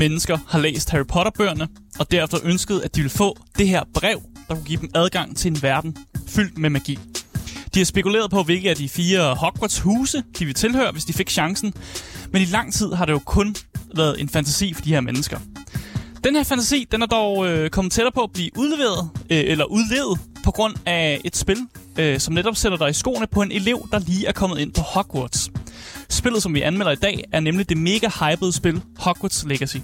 Mennesker har læst Harry Potter-bøgerne, og derefter ønsket, at de ville få det her brev, der kunne give dem adgang til en verden fyldt med magi. De har spekuleret på, hvilke af de fire Hogwarts-huse, de vil tilhøre, hvis de fik chancen. Men i lang tid har det jo kun været en fantasi for de her mennesker. Den her fantasi, den er dog øh, kommet tættere på at blive udleveret, øh, eller udlevet, på grund af et spil, øh, som netop sætter dig i skoene på en elev, der lige er kommet ind på Hogwarts. Spillet, som vi anmelder i dag, er nemlig det mega hypede spil Hogwarts Legacy.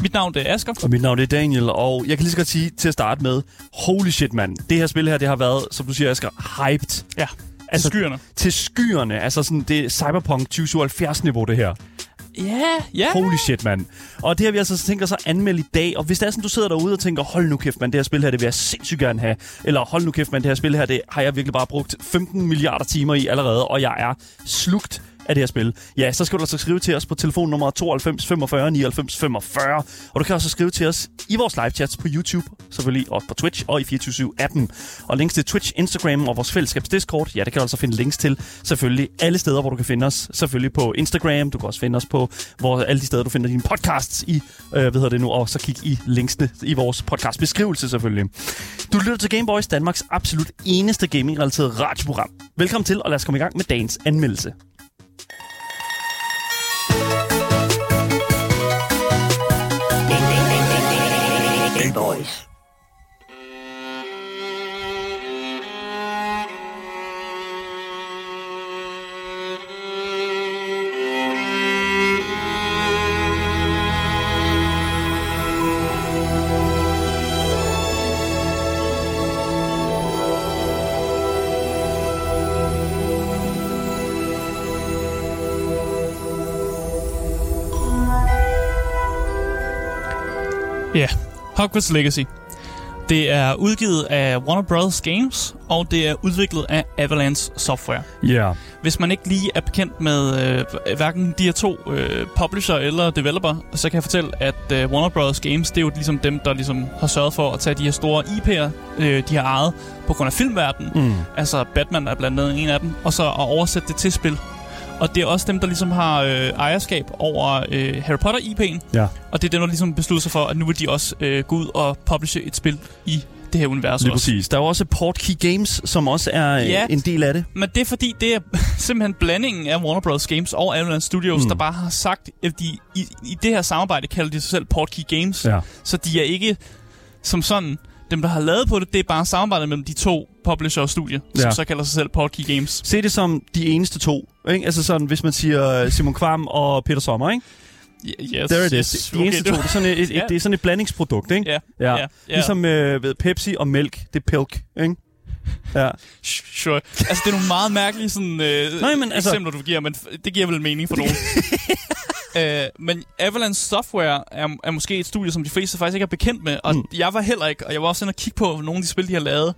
Mit navn det er Asger. Og mit navn er Daniel, og jeg kan lige så godt sige til at starte med, holy shit mand, det her spil her, det har været, som du siger Asger, hyped. Ja, altså, skyerne. Til skyerne, altså sådan, det er Cyberpunk 2077-niveau det her. Ja, ja. Holy shit, mand. Og det har vi altså tænkt os at anmelde i dag. Og hvis det er sådan, du sidder derude og tænker, hold nu kæft, man, det her spil her, det vil jeg sindssygt gerne have. Eller hold nu kæft, man, det her spil her, det har jeg virkelig bare brugt 15 milliarder timer i allerede, og jeg er slugt af det her spil, ja, så skal du altså skrive til os på telefonnummer 92 45 99 45. Og du kan også skrive til os i vores live chats på YouTube, selvfølgelig også på Twitch og i 24 appen Og links til Twitch, Instagram og vores fællesskabs Discord, ja, det kan du altså finde links til selvfølgelig alle steder, hvor du kan finde os. Selvfølgelig på Instagram, du kan også finde os på hvor, alle de steder, du finder dine podcasts i, øh, hvad hedder det nu, og så kig i linksene i vores podcast beskrivelse selvfølgelig. Du lytter til Gameboys, Danmarks absolut eneste gaming-relateret radioprogram. Velkommen til, og lad os komme i gang med dagens anmeldelse. Boys. Hogwarts Legacy. Det er udgivet af Warner Bros. Games, og det er udviklet af Avalanche Software. Ja. Yeah. Hvis man ikke lige er bekendt med øh, hverken de her to øh, publisher eller developer, så kan jeg fortælle, at øh, Warner Bros. Games, det er jo ligesom dem, der ligesom har sørget for at tage de her store IP'er, øh, de har ejet på grund af filmverdenen. Mm. Altså Batman er blandt andet en af dem, og så at oversætte det til spil. Og det er også dem, der ligesom har øh, ejerskab over øh, Harry Potter-IP'en. Ja. Og det er dem, der ligesom beslutter sig for, at nu vil de også øh, gå ud og publishe et spil i det her univers Lige også. præcis. Der er jo også Portkey Games, som også er øh, ja, en del af det. Men det er fordi, det er simpelthen blandingen af Warner Bros. Games og Avalanche Studios, mm. der bare har sagt, at de i, i det her samarbejde kalder de sig selv Portkey Games. Ja. Så de er ikke som sådan dem, der har lavet på det, det er bare samarbejdet mellem de to publisher og studie, ja. som så kalder sig selv Portkey Games. Se det som de eneste to. Ikke? Altså sådan, hvis man siger Simon Kvam og Peter Sommer, ikke? Yes, There it is. Yes. De okay, eneste to. Det er sådan et, et, yeah. det er sådan et blandingsprodukt, ikke? Ja. Yeah. Yeah. Ligesom øh, ved Pepsi og mælk. Det er Pilk, ikke? Ja. Sure. Altså, det er nogle meget mærkelige sådan, øh, Nej, men, altså... eksempler, du giver, men det giver vel mening for nogen. øh, men Avalanche Software er, er måske et studie, som de fleste faktisk ikke er bekendt med, og mm. jeg var heller ikke, og jeg var også inde og kigge på nogle af de spil, de har lavet,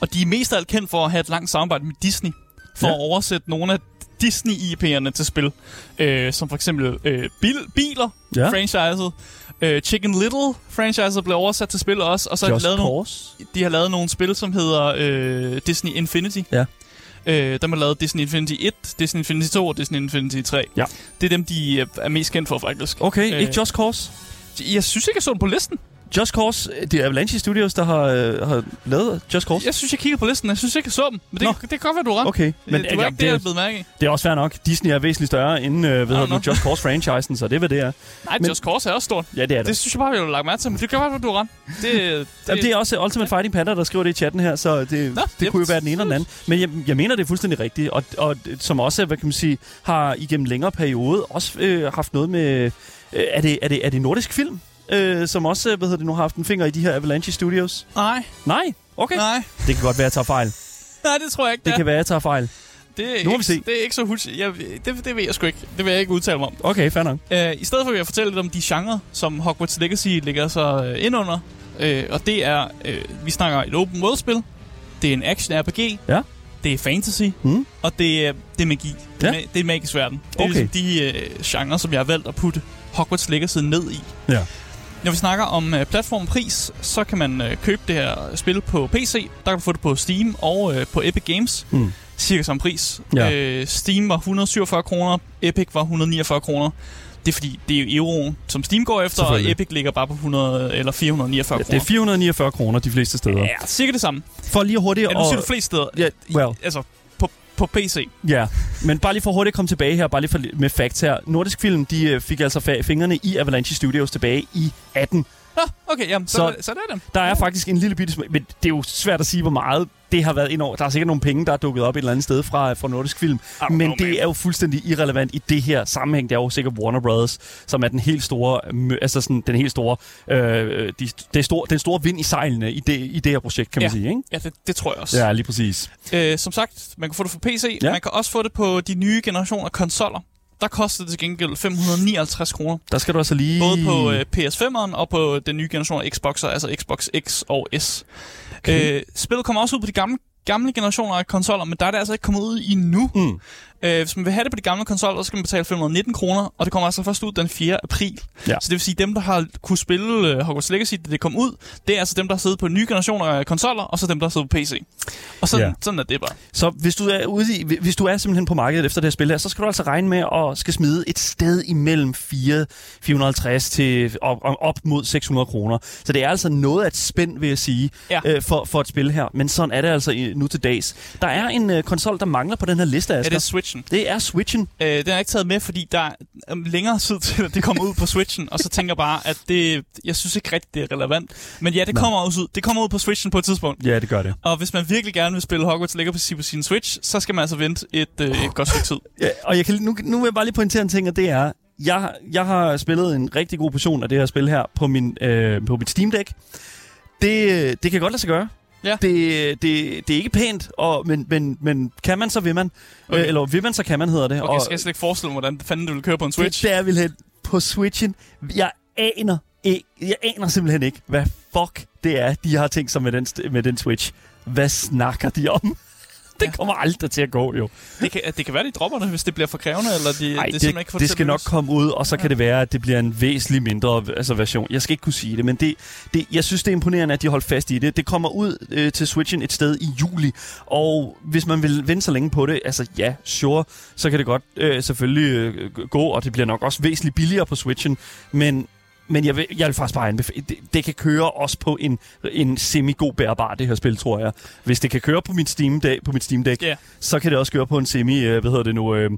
og de er mest af alt kendt for at have et langt samarbejde med Disney, for ja. at oversætte nogle af Disney-IP'erne til spil, øh, som for eksempel øh, bil, biler, ja. franchiset, øh, Chicken Little franchiset blev oversat til spil også, og så har de lavet nogle, de har lavet nogle spil, som hedder øh, Disney Infinity. Ja. Øh, der har lavet Disney Infinity 1, Disney Infinity 2 og Disney Infinity 3. Ja. Det er dem, de er mest kendt for, faktisk. Okay, øh, ikke Just Cause? Jeg synes ikke, jeg så den på listen. Just Cause, det er Avalanche Studios, der har, øh, har lavet Just Cause. Jeg synes, jeg kigger på listen. Jeg synes ikke, jeg så dem. Men det, det kan godt være, du har ret. Okay. Men, det var ikke det, jeg blev mærke Det er også fair nok. Disney er væsentligt større end øh, ved no. Just Cause-franchisen, så det er, hvad det er. Nej, men, Just Cause er også stort. Ja, det er det. Det synes jeg bare, vi har lagt mærke til, men det kan godt være, du har ret. Det, det, Jamen, det er også Ultimate Fighting Panda, der skriver det i chatten her, så det, Nå, det kunne jo være den ene eller den anden. Men jeg, jeg mener, det er fuldstændig rigtigt. Og, og som også, hvad kan man sige, har igennem længere periode også øh, haft noget med... Øh, er, det, er, det, er det nordisk film? Øh, som også hvad hedder det, nu har haft en finger i de her Avalanche Studios? Nej. Nej? Okay. Nej. Det kan godt være, at jeg tager fejl. Nej, det tror jeg ikke, det, det kan være, at jeg tager fejl. Det er, nu ikke, vi se. det er ikke så hurtigt. Jeg, det, det ved jeg sgu ikke. Det vil jeg ikke udtale mig om. Okay, fair nok. Uh, I stedet for vil jeg fortælle lidt om de genrer, som Hogwarts Legacy ligger så uh, ind under. Uh, og det er, uh, vi snakker et open world spil. Det er en action RPG. Ja. Det er fantasy. Mm. Og det er, det er magi. Det er, ja. det er magisk verden. Det er okay. ligesom de uh, genrer, som jeg har valgt at putte Hogwarts Legacy ned i. Ja. Når vi snakker om uh, platformpris, så kan man uh, købe det her spil på PC. Der kan du få det på Steam og uh, på Epic Games. Mm. Cirka samme pris. Ja. Uh, Steam var 147 kroner, Epic var 149 kroner. Det er fordi, det er jo euroen, som Steam går efter, og. Epic ligger bare på 100 eller 449 Det kroner. er 449 kroner de fleste steder. Ja, cirka det samme. For lige hurtigt... Ja, nu siger du flest steder. Ja, well. Altså, på, PC. Ja, men bare lige for hurtigt at komme tilbage her, bare lige for, med facts her. Nordisk Film, de øh, fik altså fingrene i Avalanche Studios tilbage i 18. Nå, okay, jamen, så, Så- så, det er det. Der er faktisk en lille bitte smag, men det er jo svært at sige, hvor meget det har været ind over. Der er sikkert nogle penge, der er dukket op et eller andet sted fra, fra Nordisk Film, don't men know, man. det er jo fuldstændig irrelevant i det her sammenhæng. Det er jo sikkert Warner Brothers, som er den helt store, altså sådan, den helt store, øh, de, det store, den store vind i sejlene i det, i det her projekt, kan man Ja. sige, ikke? Ja, det, det tror jeg også. Ja, lige præcis. Øh, som sagt, man kan få det på PC. Ja. Man kan også få det på de nye generationer konsoller. Der koster det til gengæld 559 kroner. Der skal du altså lige... Både på øh, PS5'eren og på den nye generation af Xbox'er, altså Xbox X og S. Okay. Øh, spillet kommer også ud på de gamle, gamle generationer af konsoller, men der er det altså ikke kommet ud endnu. Mm. Øh, hvis man vil have det på de gamle konsoller, så skal man betale 519 kroner, og det kommer altså først ud den 4. april. Ja. Så det vil sige, at dem, der har kunne spille øh, Hogwarts Legacy, da det kom ud, det er altså dem, der har siddet på nye generationer af konsoller, og så dem, der har siddet på PC. Og sådan, Ja. sådan er det bare. Så hvis du er ude i, hvis du er simpelthen på markedet efter det her spil her, så skal du altså regne med at skal smide et sted imellem 4, 450 til op, op- mod 600 kroner. Så det er altså noget af et spænd, vil jeg sige, Ja. øh, for, for et spil her. Men sådan er det altså i, nu til dags. Der er en øh, konsol, der mangler på den her liste, Er Asger. det Switchen? det er Switchen. Øh, den er ikke taget med, fordi der er øh, længere tid til, at det kommer ud på Switchen, og så tænker jeg bare, at det, jeg synes ikke rigtigt, det er relevant. Men ja, det kommer også ud. Det kommer ud på Switchen på et tidspunkt. Ja, det gør det. Og hvis man virkelig gerne vil spille Hogwarts Legacy på sin Switch, så skal man altså vente et, øh, et godt stykke tid. Ja, og jeg kan, nu, nu vil jeg bare lige pointere en ting, og det er, jeg, jeg har spillet en rigtig god portion af det her spil her på, min, øh, på mit Steam Deck. Det, det kan godt lade sig gøre. Ja. Det, det, det er ikke pænt, og, men, men, men kan man, så vil man. Okay. Okay. Eller vil man, så kan man, hedder det. Okay, og skal jeg slet ikke forestille mig, hvordan fanden du vil køre på en det, Switch. der vil hen på Switchen. Jeg aner, ikke, jeg aner simpelthen ikke, hvad fuck det er, de har tænkt sig med den, med den Switch. Hvad snakker de om? Det kommer aldrig til at gå, jo. Det kan, det kan være, de dropper det, hvis det bliver for krævende, eller de, Nej, det, det, ikke får det skal nok komme ud, og så Ja. kan det være, at det bliver en væsentlig mindre altså, version. Jeg skal ikke kunne sige det, men det, det, jeg synes, det er imponerende, at de holdt fast i det. Det kommer ud øh, til Switchen et sted i juli, og hvis man vil vente så længe på det, altså ja, sure, så kan det godt øh, selvfølgelig øh, gå, og det bliver nok også væsentligt billigere på Switchen, men men jeg vil, jeg vil faktisk bare anbefale, det, det kan køre også på en, en semi-god bærbar, det her spil, tror jeg. Hvis det kan køre på mit Steam, Deck, på mit Steam Deck, Ja. så kan det også køre på en semi, øh, hvad hedder det nu, øh,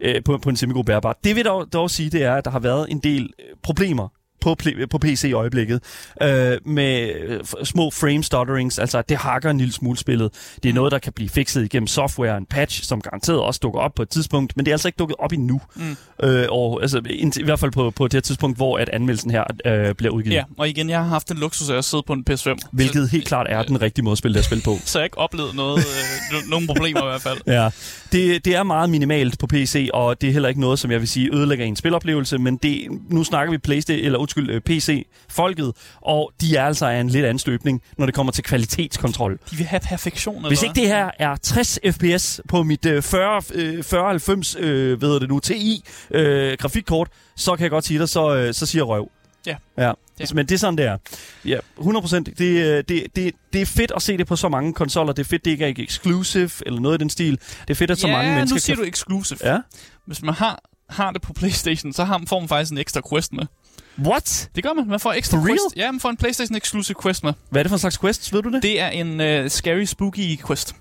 øh, på, på en semi-god bærbar. Det vil dog, dog sige, det er, at der har været en del øh, problemer på, på PC i øjeblikket, øh, med øh, små frame stutterings, altså det hakker en lille smule spillet. Det er noget, der kan blive fikset igennem software, en patch, som garanteret også dukker op på et tidspunkt, men det er altså ikke dukket op endnu. Mm. Øh, og, altså, I hvert fald på, på det her tidspunkt, hvor at anmeldelsen her øh, bliver udgivet. Ja, og igen, jeg har haft den luksus af at sidde på en PS5. Hvilket så, helt klart er den rigtige måde at spille det spil på. Så jeg ikke oplevet noget, øh, no- nogen problemer i hvert fald. Ja, det, det er meget minimalt på PC, og det er heller ikke noget, som jeg vil sige ødelægger en spiloplevelse, men det, nu snakker vi PlayStation, eller undskyld, øh, PC-folket, og de er altså af en lidt anden støbning, når det kommer til kvalitetskontrol. De vil have perfektion, eller Hvis ikke det her er 60 fps på mit øh, 40, øh, 4090 øh, hvad hedder det nu, TI øh, grafikkort, så kan jeg godt sige dig, så, øh, så siger røv. Ja. Ja. Ja. Men det er sådan, det er. Ja, 100%. Det, øh, det, det, det er fedt at se det på så mange konsoller. Det er fedt, det ikke er exclusive eller noget i den stil. Det er fedt, at så ja, mange mennesker nu siger kan... du exclusive. Ja? Hvis man har, har det på Playstation, så har man, får man faktisk en ekstra quest med. What? Det gør man. Man får ekstra For real? quest. Ja, man får en Playstation exclusive quest med. Hvad er det for en slags quest? Ved du det? Det er en uh, scary spooky quest.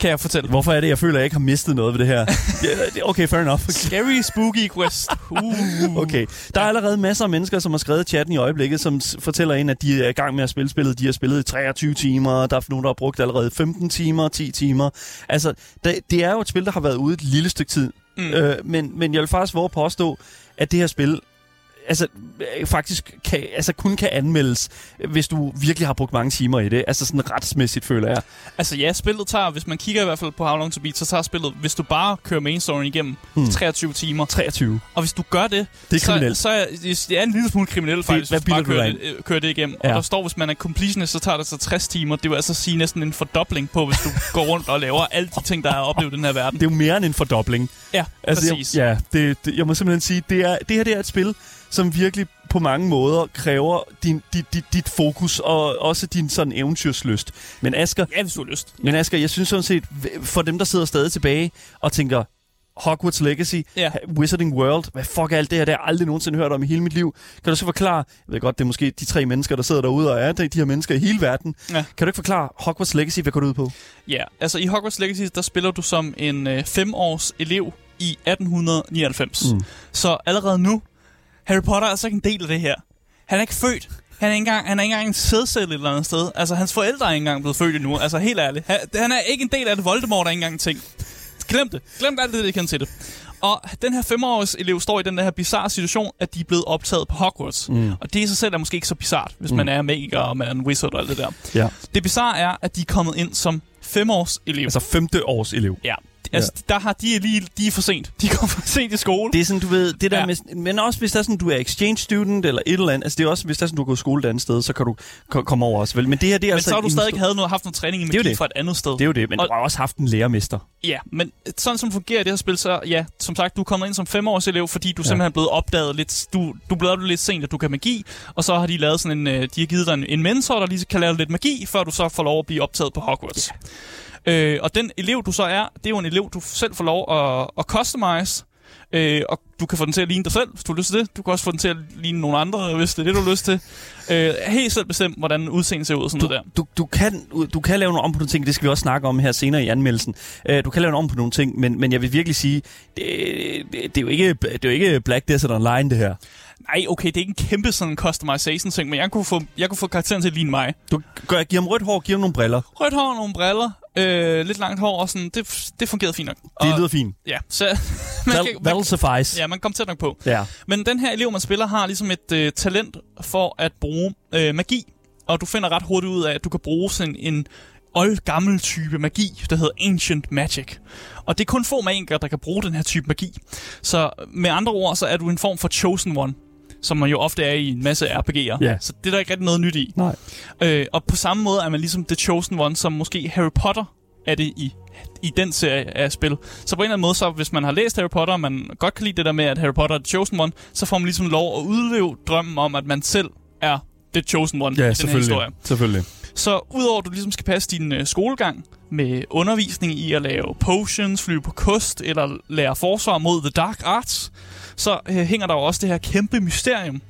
Kan jeg fortælle. Hvorfor er det, jeg føler, at jeg ikke har mistet noget ved det her? Det- okay, fair enough. Scary spooky quest. Uh. Okay. Der er allerede masser af mennesker, som har skrevet i chatten i øjeblikket, som fortæller ind, at de er i gang med at spille spillet. De har spillet i 23 timer, der er nogen, der har brugt allerede 15 timer, 10 timer. Altså, det, det er jo et spil, der har været ude et lille stykke tid. Mm. Øh, men, men jeg vil faktisk våge påstå, at det her spil altså, øh, faktisk kan, altså, kun kan anmeldes, hvis du virkelig har brugt mange timer i det. Altså sådan retsmæssigt, føler jeg. Altså ja, spillet tager, hvis man kigger i hvert fald på How Long to Beat, så tager spillet, hvis du bare kører main storyen igennem, Hmm. 23 timer. 23. Og hvis du gør det, Det er kriminelt. så, så er, det er en lille smule kriminelt faktisk, hvad hvis du bare kører det, øh, kører det igennem. Ja. Og der står, hvis man er completionist, så tager det så 60 timer. Det vil altså sige næsten en fordobling på, hvis du går rundt og laver alle de ting, der er oplevet i den her verden. Det er jo mere end en fordobling. Ja, Altså, præcis. Jeg, ja, det, det, jeg må simpelthen sige, det, er, det her det er et spil, som virkelig på mange måder kræver din, dit, dit, dit fokus og også din sådan eventyrsløst. Men Asger, Ja, hvis du har lyst. men Asger, jeg synes sådan set, for dem, der sidder stadig tilbage og tænker, Hogwarts Legacy, Ja. Wizarding World, hvad fuck er alt det her, det har jeg aldrig nogensinde hørt om i hele mit liv. Kan du så forklare, jeg ved godt, det er måske de tre mennesker, der sidder derude og er de, de her mennesker i hele verden. Ja. Kan du ikke forklare Hogwarts Legacy, hvad går det ud på? Ja, altså i Hogwarts Legacy, der spiller du som en øh, femårs elev i 1899. Mm. Så allerede nu, Harry Potter er altså ikke en del af det her. Han er ikke født. Han er ikke engang, han er ikke engang en sædcelle et eller andet sted. Altså, hans forældre er ikke engang blevet født endnu. Altså, helt ærligt. Han, han er ikke en del af det. Voldemort er ikke engang en ting. Glem det. Glem alt det, det kan til det. Og den her femårs elev står i den her bizarre situation, at de er blevet optaget på Hogwarts. Mm. Og det i sig selv er måske ikke så bizart, hvis mm. man er magiker og man er en wizard og alt det der. Ja. Det bizarre er, at de er kommet ind som femårs elev. Altså femte års elev. Ja. Altså, ja. der har de lige, de er for sent. De kommer for sent i skole. Det er sådan, du ved, det der Ja. ja. med, men også hvis der er sådan, du er exchange student eller et eller andet, altså det er også, hvis der er sådan, du går i skole et andet sted, så kan du ko- komme over også, vel? Men det her, det er men altså... så har du stadig havde noget, haft noget træning i magi det. fra et andet sted. Det er jo det, men Og- du har også haft en lærermester. Ja, men sådan som fungerer det her spil, så ja, som sagt, du er kommet ind som femårs elev, fordi du ja. simpelthen er blevet opdaget lidt, du, du blev opdaget lidt sent, at du kan magi, og så har de lavet sådan en, øh, de har givet dig en, en mentor, der lige kan lære lidt magi, før du så får lov at blive optaget på Hogwarts. Øh, og den elev, du så er, det er jo en elev, du selv får lov at, at customize, øh, og du kan få den til at ligne dig selv, hvis du har lyst til det. Du kan også få den til at ligne nogle andre, hvis det er det, du har lyst til. Øh, helt selv bestemt, hvordan udseendet ser ud og sådan noget der. Du, du, kan, du kan lave nogle om på nogle ting, det skal vi også snakke om her senere i anmeldelsen. Uh, du kan lave nogle om på nogle ting, men, men jeg vil virkelig sige, det, det, er jo ikke, det er jo ikke Black Desert Online, det her. Nej, okay, det er ikke en kæmpe sådan customization ting, men jeg kunne få, jeg kunne få karakteren til at ligne mig. Du gør, giver ham rødt hår, giver ham nogle briller. Rødt hår, nogle briller, øh, lidt langt hår og sådan, det, det fungerede fint nok. Det og, lyder fint. Ja, så man That'll, kan, man, that'll suffice. ja, man kom tæt nok på. Ja. Men den her elev, man spiller, har ligesom et øh, talent for at bruge øh, magi. Og du finder ret hurtigt ud af, at du kan bruge sådan en oldgammel type magi, der hedder Ancient Magic. Og det er kun få magikere, der kan bruge den her type magi. Så med andre ord, så er du en form for Chosen One, som man jo ofte er i en masse RPG'er. Ja. Så det er der ikke rigtig noget nyt i. Nej. Øh, og på samme måde er man ligesom The Chosen One, som måske Harry Potter er det i, i den serie af spil. Så på en eller anden måde, så hvis man har læst Harry Potter, og man godt kan lide det der med, at Harry Potter er The Chosen One, så får man ligesom lov at udleve drømmen om, at man selv er The Chosen One i Ja, den her historie. selvfølgelig. Så udover at du ligesom skal passe din øh, skolegang med undervisning i at lave potions, flyve på kost eller lære forsvar mod The Dark Arts, så øh, hænger der jo også det her kæmpe mysterium,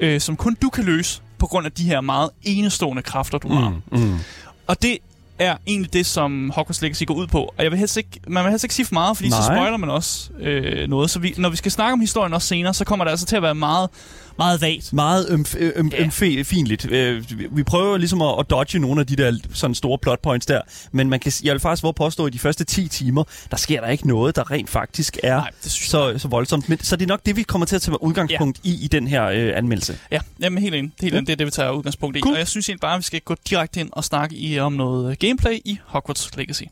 øh, som kun du kan løse på grund af de her meget enestående kræfter, du har. Mm, mm. Og det er egentlig det, som Hogwarts Legacy går ud på. Og jeg vil helst ikke, man vil helst ikke sige for meget, fordi Nej. så spoiler man også øh, noget. Så vi, når vi skal snakke om historien også senere, så kommer det altså til at være meget, meget vagt. Meget øm, øm, Ja. øm, fe, finligt. Øh, vi- prøver ligesom at, at dodge nogle af de der sådan store plot points der, men man kan, jeg vil faktisk at påstå, at i de første 10 timer, der sker der ikke noget, der rent faktisk er Nej, så, så voldsomt. Men, så det er nok det, vi kommer til at tage udgangspunkt ja. i i den her øh, anmeldelse. Ja, jamen helt enig. Helt Ja. enig. Det er det, vi tager udgangspunkt i. Cool. Og jeg synes egentlig bare, at vi skal gå direkte ind og snakke i, om noget øh, gameplay i Hogwarts Legacy.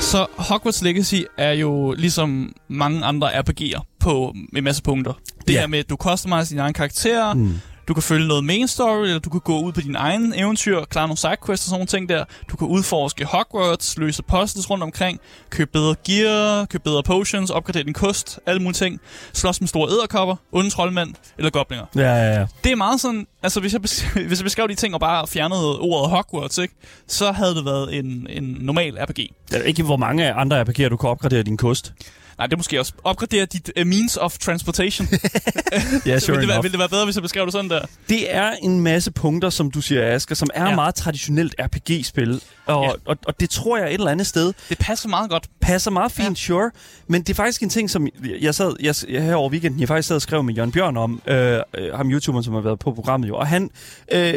Så Hogwarts Legacy er jo ligesom mange andre RPG'er på en masse punkter. Det Ja. her med, at du customiser dine egne karakterer, Mm. Du kan følge noget main story, eller du kan gå ud på din egen eventyr, klare nogle sidequests og sådan nogle ting der. Du kan udforske Hogwarts, løse puzzles rundt omkring, købe bedre gear, købe bedre potions, opgradere din kost, alle mulige ting. Slås med store æderkopper, onde troldmænd eller goblinger. Ja, ja, ja. Det er meget sådan, altså hvis jeg, beskrev, hvis jeg beskrev de ting og bare fjernede ordet Hogwarts, ikke, så havde det været en, en normal RPG. Jeg ved ikke, hvor mange andre RPG'er, du kan opgradere din kost. Nej, det er måske også opgradere dit uh, means of transportation. Ja, vil, det være, vil det være bedre, hvis jeg beskrev det sådan der? Det er en masse punkter, som du siger, Asger, som er Ja. meget traditionelt RPG-spil. Og, Ja. og, og det tror jeg et eller andet sted Det passer meget godt. passer meget fint, Ja. ja. sure. Men det er faktisk en ting, som jeg sad jeg, jeg, her over weekenden, jeg faktisk sad og skrev med Jørgen Bjørn om, øh, øh, ham YouTuberen, som har været på programmet jo. Og han, øh,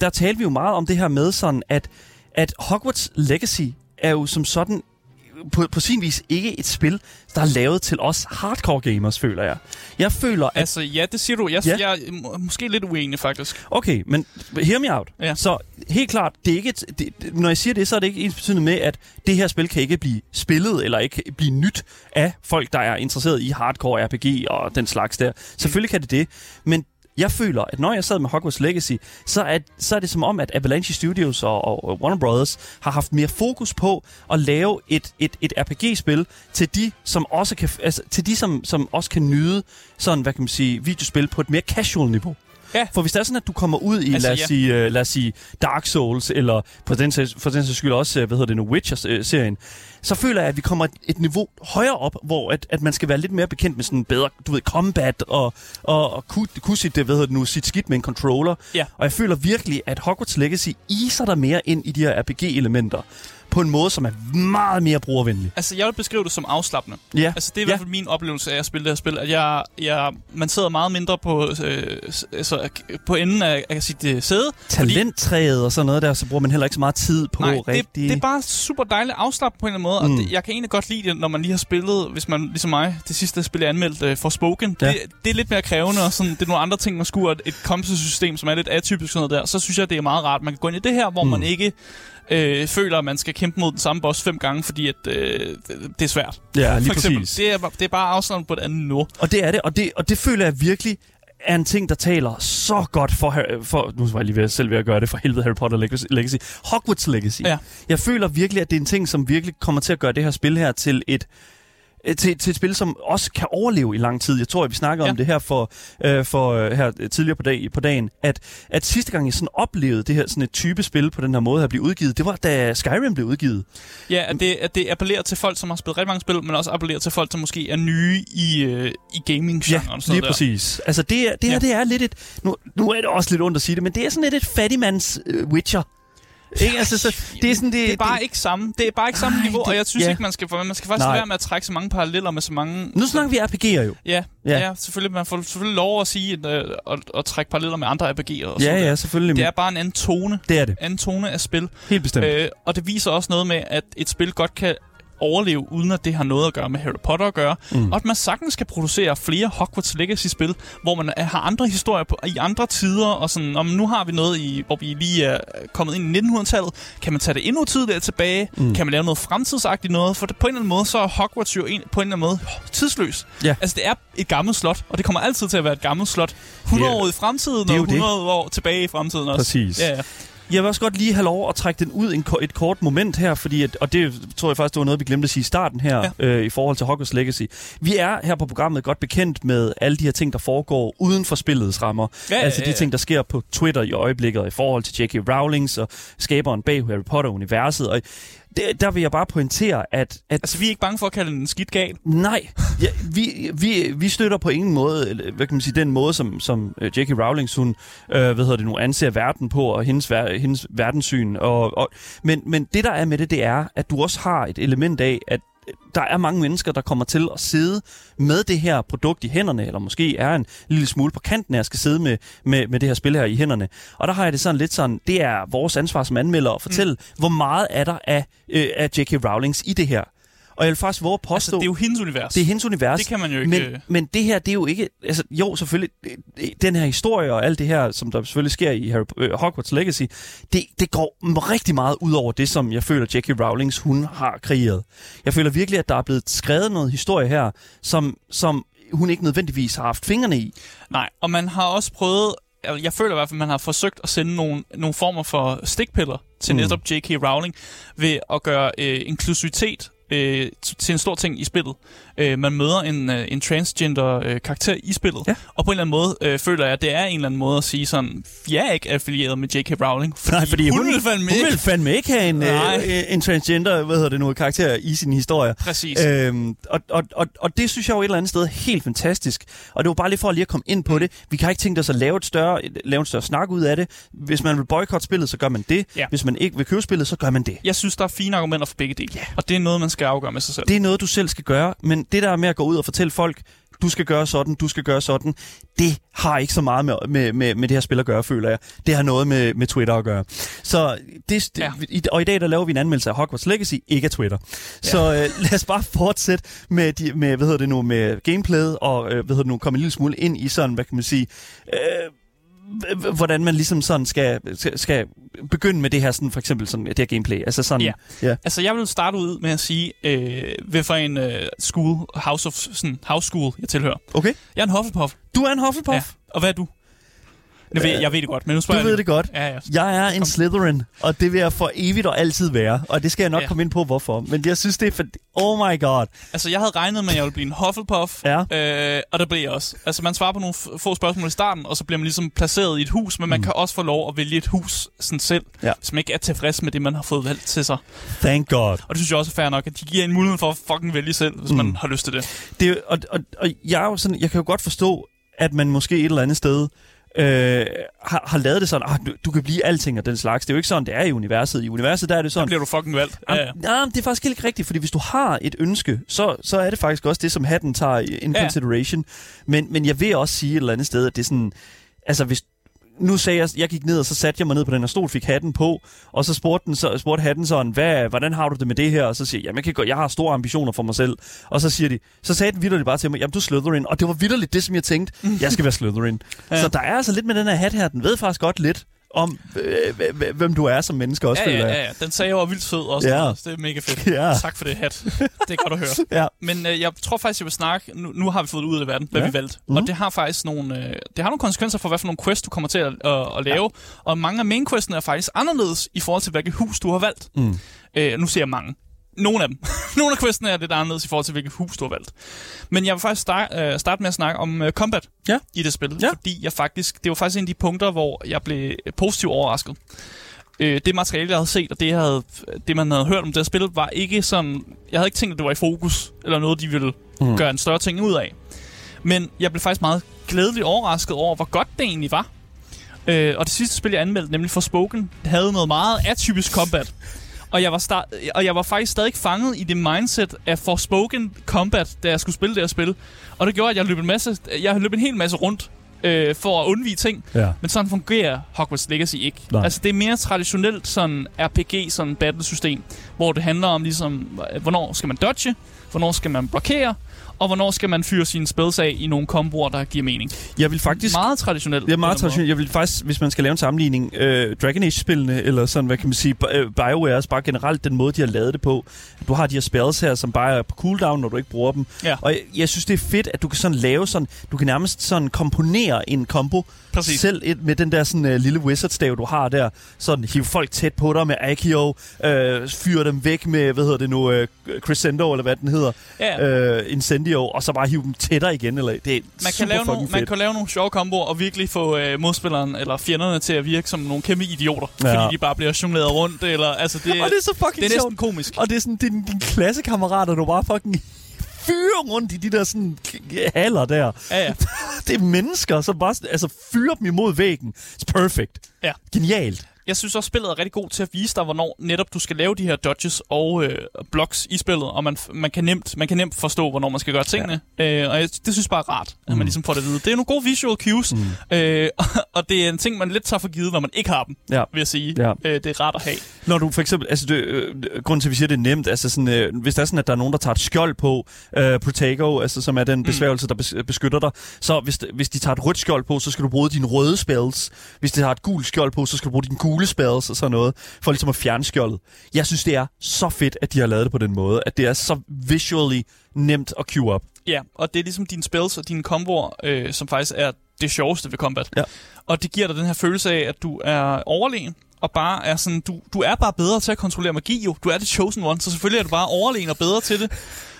der talte vi jo meget om det her med sådan, at, at Hogwarts Legacy er jo som sådan på, på sin vis ikke et spil, der er lavet til os hardcore gamers, føler jeg. Jeg føler, at Altså, ja, det siger du. Jeg, Ja. jeg er må- måske lidt uenig, faktisk. Okay, men hear me out. Ja. Så helt klart, det er ikke et, det- når jeg siger det, så er det ikke ens betydende med, at det her spil kan ikke blive spillet, eller ikke blive nyt af folk, der er interesseret i hardcore RPG og den slags der. Selvfølgelig kan det det, men jeg føler, at når jeg sad med Hogwarts Legacy, så er, så er det som om, at Avalanche Studios og, og, Warner Brothers har haft mere fokus på at lave et, et, et RPG-spil til de, som også kan, altså, til de, som, som også kan nyde sådan, hvad kan man sige, videospil på et mere casual niveau. Ja. For hvis det er sådan, at du kommer ud i, Altså, lad, os ja. sige, uh, lad os sige Dark Souls, eller på den, sags- for den sags skyld også, øh, hvad hedder det nu, Witcher-serien, så føler jeg, at vi kommer et, et niveau højere op, hvor at, at man skal være lidt mere bekendt med sådan bedre, du ved, combat, og, og, og kunne, kunne sit, det, hvad hedder det nu, sit skidt med en controller. Ja. Og jeg føler virkelig, at Hogwarts Legacy iser der mere ind i de her RPG-elementer, på en måde, som er meget mere brugervenlig. Altså, jeg vil beskrive det som afslappende. Ja. Altså, det er i hvert fald min oplevelse af at spille det her spil, at jeg, jeg, man sidder meget mindre på, øh, altså, på enden af, af sit øh, sæde. Talenttræet og sådan noget der, så bruger man heller ikke så meget tid på Nej, det, rigtig... det er bare super dejligt afslappet på en eller anden måde, mm. og det, jeg kan egentlig godt lide det, når man lige har spillet, hvis man ligesom mig, det sidste spil, jeg anmeldte uh, for Spoken, Ja. det, det er lidt mere krævende, og sådan, det er nogle andre ting, man skulle, et composite-system, som er lidt atypisk sådan noget der, så synes jeg, det er meget rart. Man kan gå ind i det her, hvor mm. man ikke øh, føler, at man skal kæmpe mod den samme boss fem gange, fordi at, øh, det, er svært. Ja, lige For eksempel. præcis. Det er, bare- det er bare afslappet på et andet niveau. Og det er det, og det, og det føler jeg virkelig er en ting, der taler så godt for, for nu var jeg lige ved, selv ved at gøre det for helvede Harry Potter Legacy. Hogwarts Legacy. Ja. Jeg føler virkelig, at det er en ting, som virkelig kommer til at gøre det her spil her til et til, til et spil, som også kan overleve i lang tid. Jeg tror, at vi snakkede ja. Om det her for, øh, for øh, her øh, tidligere på, dag, på dagen, at, at sidste gang jeg sådan oplevede det her sådan et type spil på den her måde at blive udgivet, det var da Skyrim blev udgivet. Ja, at det, at det appellerer til folk, som har spillet rigtig mange spil, men også appellerer til folk, som måske er nye i, øh, i gaming Ja, og sådan lige der. præcis. Altså det, det her, Ja. det er lidt et... Nu, nu er det også lidt ondt at sige det, men det er sådan lidt et fattigmands uh, Witcher. Ikke? Altså, så, det er sådan, det, Det er bare ikke samme. Det er bare ikke samme Ej, niveau, det- og jeg synes ja. ikke, man skal, man skal faktisk Nej. være med at trække så mange paralleller med så mange... Nu snakker vi RPG'er jo. Ja, Ja. ja. selvfølgelig. Man får selvfølgelig lov at sige, at, øh, at, at trække paralleller med andre RPG'er og Ja, ja, der. selvfølgelig. Det er bare en anden tone. det er det. Anden tone af spil. Helt bestemt. Øh, og det viser også noget med, at et spil godt kan overleve, uden at det har noget at gøre med Harry Potter at gøre. Mm. Og at man sagtens kan producere flere Hogwarts Legacy-spil, hvor man har andre historier på, i andre tider, og sådan, om nu har vi noget, i, hvor vi lige er kommet ind i 1900-tallet. Kan man tage det endnu tidligere tilbage? Mm. Kan man lave noget fremtidsagtigt noget? For det, på en eller anden måde, så er Hogwarts jo en, på en eller anden måde tidsløs. Ja. Altså, det er et gammelt slot, og det kommer altid til at være et gammelt slot. 100 Det er- år i fremtiden, og jo det. 100 år tilbage i fremtiden også. Præcis. Ja, ja. Jeg vil også godt lige have lov at trække den ud en, et kort moment her, fordi at, og det tror jeg faktisk, det var noget, vi glemte at sige i starten her, ja. Øh, i forhold til Hogwarts Legacy. Vi er her på programmet godt bekendt med alle de her ting, der foregår uden for spillets rammer. Ja, altså de ja, ja. ting, der sker på Twitter i øjeblikket, i forhold til J.K. Rowlings og skaberen bag Harry Potter-universet. Og det, der vil jeg bare pointere, at, at Altså, vi er ikke bange for at kalde den skidt gal. Nej, ja, vi, vi, vi støtter på ingen måde, hvad kan man sige, den måde, som, som øh, J.K. Rowling, hun, øh, hvad hedder det nu, anser verden på, og hendes, ver, hendes verdenssyn. Og, og, men, men det, der er med det, det er, at du også har et element af, at der er mange mennesker, der kommer til at sidde med det her produkt i hænderne, eller måske er en lille smule på kanten af at skal sidde med, med, med det her spil her i hænderne. Og der har jeg det sådan lidt sådan, det er vores ansvar som anmelder at fortælle, mm. hvor meget er der af, øh, af J.K. Rowlings i det her. Og jeg vil faktisk våge at påstå... Altså, det er jo hendes univers. Det er hendes univers. Det kan man jo ikke, Men, men det her, det er jo ikke... Altså, jo, selvfølgelig, den her historie og alt det her, som der selvfølgelig sker i Harry, øh, Hogwarts Legacy, det, det går rigtig meget ud over det, som jeg føler, J.K. Rowlings, hun har kreeret. Jeg føler virkelig, at der er blevet skrevet noget historie her, som, som hun ikke nødvendigvis har haft fingrene i. Nej, og man har også prøvet, jeg jeg føler i hvert fald, man har forsøgt at sende nogle, nogle former for stikpiller til mm. netop J.K. Rowling ved at gøre øh, inklusivitet øh, til en stor ting i spillet. Øh, man møder en, øh, en transgender øh, karakter i spillet, Ja. og på en eller anden måde øh, føler jeg, at det er en eller anden måde at sige sådan, jeg er ikke affilieret med J.K. Rowling, fordi, Nej, fordi hun, vil fandme hun ikke. vil fandme ikke have en, Nej. øh, en transgender, hvad hedder det nu, karakter i sin historie. Præcis. Øhm, og, og, og, og det synes jeg jo et eller andet sted er helt fantastisk. Og det var bare lige for lige at komme ind på det. Vi kan ikke tænke os at lave, et større, lave en større snak ud af det. Hvis man vil boykotte spillet, så gør man det. Ja. Hvis man ikke vil købe spillet, så gør man det. Jeg synes, der er fine argumenter for begge dele, og det er noget, man skal afgøre med sig selv. Det er noget, du selv skal gøre. Men det der med at gå ud og fortælle folk, du skal gøre sådan, du skal gøre sådan, det har ikke så meget med, med, med, med det her spil at gøre, føler jeg. Det har noget med, med Twitter at gøre. Så det, Ja. og i dag der laver vi en anmeldelse af Hogwarts Legacy, ikke af Twitter. Så øh, lad os bare fortsætte med, de, med, hvad hedder det nu, med gameplayet, og øh, hvad hedder det nu, komme en lille smule ind i sådan, hvad kan man sige, øh, hvordan man ligesom sådan skal, skal, skal begynde med det her, sådan, for eksempel sådan, det her gameplay. Altså sådan, Ja. ja. Altså, jeg vil starte ud med at sige, øh, hvad for en øh, school, house of, sådan, house school, jeg tilhører. Okay. Jeg er en Hufflepuff. Du er en Hufflepuff? Ja. Og hvad er du? Jeg ved, jeg ved det godt, men nu spørger Du jeg ved det godt. Ja, ja. Jeg er en Kom. Slytherin, og det vil jeg for evigt og altid være. Og det skal jeg nok Ja. komme ind på, hvorfor. Men jeg synes, det er for... Oh my god. Altså, jeg havde regnet med, at jeg ville blive en Hufflepuff, Ja. øh, og det blev jeg også. Altså, man svarer på nogle få spørgsmål i starten, og så bliver man ligesom placeret i et hus, men man Mm. kan også få lov at vælge et hus sådan selv, Ja. hvis man ikke er tilfreds med det, man har fået valgt til sig. Thank God. Og det synes jeg også er fair nok, at de giver en mulighed for at fucking vælge selv, hvis mm. man har lyst til det. Det, og, og, og jeg, er jo sådan, jeg kan jo godt forstå, at man måske et eller andet sted øh, har, har lavet det sådan, ah, du, du kan blive alting og den slags. Det er jo ikke sådan, det er i universet. I universet der er det Så sådan, bliver du fucking valgt. Ja, ja. Ja. det er faktisk ikke rigtigt, fordi hvis du har et ønske, så, så er det faktisk også det, som hatten tager in Ja. consideration. Men, men jeg vil også sige et eller andet sted, at det er sådan... Altså, hvis, nu sagde jeg, jeg gik ned, og så satte jeg mig ned på den her stol, fik hatten på, og så spurgte, den, så, spurgte hatten sådan, Hvad, hvordan har du det med det her? Og så siger jeg, jamen, jeg, kan, godt- jeg har store ambitioner for mig selv. Og så siger de, så sagde den vidderligt bare til mig, jamen, du er Slytherin. Og det var vidderligt det, som jeg tænkte, jeg skal være Slytherin. Ja. Så der er altså lidt med den her hat her, den ved faktisk godt lidt om, øh, h- h- hvem du er som menneske også, Ja, føler ja, ja, ja. Den sagde var vildt sød også. Ja. Ja. Det er mega fedt. Ja. Tak for det, hat. Det er godt at høre. Ja. Men øh, jeg tror faktisk, jeg vil snakke... Nu, nu har vi fået ud af verden, hvad Ja. vi valgte. Mhm. Og det har faktisk nogle, øh, det har nogle konsekvenser for, hvad for nogle quests, du kommer til at, øh, at lave. Og mange af main questene er faktisk anderledes i forhold til, hvilket hus, du har valgt. Mm. Øh, nu siger jeg mange. Nogle af dem. Nogle af questene er lidt anderledes i forhold til, hvilket hus, du har valgt. Men jeg vil faktisk start, øh, starte med at snakke om øh, combat Ja. i det spil. Ja. Fordi jeg faktisk, det var faktisk en af de punkter, hvor jeg blev positivt overrasket. Øh, det materiale, jeg havde set, og det, jeg havde, det, man havde hørt om det her spil, var ikke sådan... Jeg havde ikke tænkt, at det var i fokus, eller noget, de ville Mm. mm. gøre en større ting ud af. Men jeg blev faktisk meget glædeligt overrasket over, hvor godt det egentlig var. Øh, og det sidste spil, jeg anmeldte, nemlig Forspoken, havde noget meget atypisk combat. Og jeg var, start, og jeg var faktisk stadig fanget i det mindset af Forspoken combat, da jeg skulle spille det her spil. Og det gjorde, at jeg løb en, masse, jeg løb en hel masse rundt øh, for at undvige ting. Ja. Men sådan fungerer Hogwarts Legacy ikke. Nej. Altså, det er mere traditionelt sådan RPG, sådan battle-system, hvor det handler om ligesom, hvornår skal man dodge, hvornår skal man blokere, og hvornår skal man fyre sine spells af i nogle komboer, der giver mening. Jeg vil faktisk... Meget traditionelt. På meget traditionelt. Jeg vil faktisk, hvis man skal lave en sammenligning, øh, Dragon Age-spillene, eller sådan, hvad kan man sige, øh, BioWare's, bare generelt den måde, de har lavet det på. Du har de her spells her, som bare er på cooldown, når du ikke bruger dem. Ja. Og jeg, jeg synes, det er fedt, at du kan sådan lave sådan, du kan nærmest sådan komponere en combo, Præcis. selv et, med den der sådan uh, lille wizard-stav, du har der. Sådan, hive folk tæt på dig med Accio, øh, fyre dem væk med, hvad hedder det nu, øh, Crescendo, eller hvad den hedder, Ja, øh, Incendio, og så bare hive dem tættere igen. Eller, det er man kan, lave nogle, fedt. man kan lave nogle sjove komboer og virkelig få øh, modspilleren eller fjenderne til at virke som nogle kæmpe idioter. Ja. Fordi de bare bliver jongleret rundt. Eller, altså, det, og det er så fucking det er sjovt. næsten komisk. Og det er sådan din, din klassekammerater, du bare fucking fyrer rundt i de der sådan haller der. Ja, ja. Det er mennesker, som bare altså, fyrer dem imod væggen. It's perfect. Ja. Genialt. Jeg synes også, spillet er rigtig god til at vise dig, hvornår netop du skal lave de her dodges og øh, blocks i spillet, og man, man, kan nemt, man kan nemt forstå, hvornår man skal gøre tingene. Ja. Øh, og jeg, det synes jeg bare er rart, at Mm. man ligesom får det at vide. Det er nogle gode visual cues, mm. øh, og, og det er en ting, man lidt tager for givet, når man ikke har dem, Ja. vil jeg sige. Ja. Øh, det er rart at have. Når du for eksempel, altså det, øh, grunden til, at vi siger, det er nemt, altså sådan, øh, hvis der er sådan, at der er nogen, der tager et skjold på, øh, Protego, altså som er den besværgelse, der bes, beskytter dig, så hvis, hvis de tager et rødt skjold på, så skal du bruge dine røde spells. Hvis de har et gult skjold på, så skal du bruge dine gule spells og sådan noget, for ligesom at fjerne skjoldet. Jeg synes, det er så fedt, at de har lavet det på den måde, at det er så visually nemt at queue op. Ja, og det er ligesom dine spells og dine komboer, øh, som faktisk er det sjoveste ved combat. Ja. Og det giver dig den her følelse af, at du er overlegen, og bare er sådan, du, du er bare bedre til at kontrollere magi jo. Du er det chosen one, så selvfølgelig er du bare overlegen og bedre til det.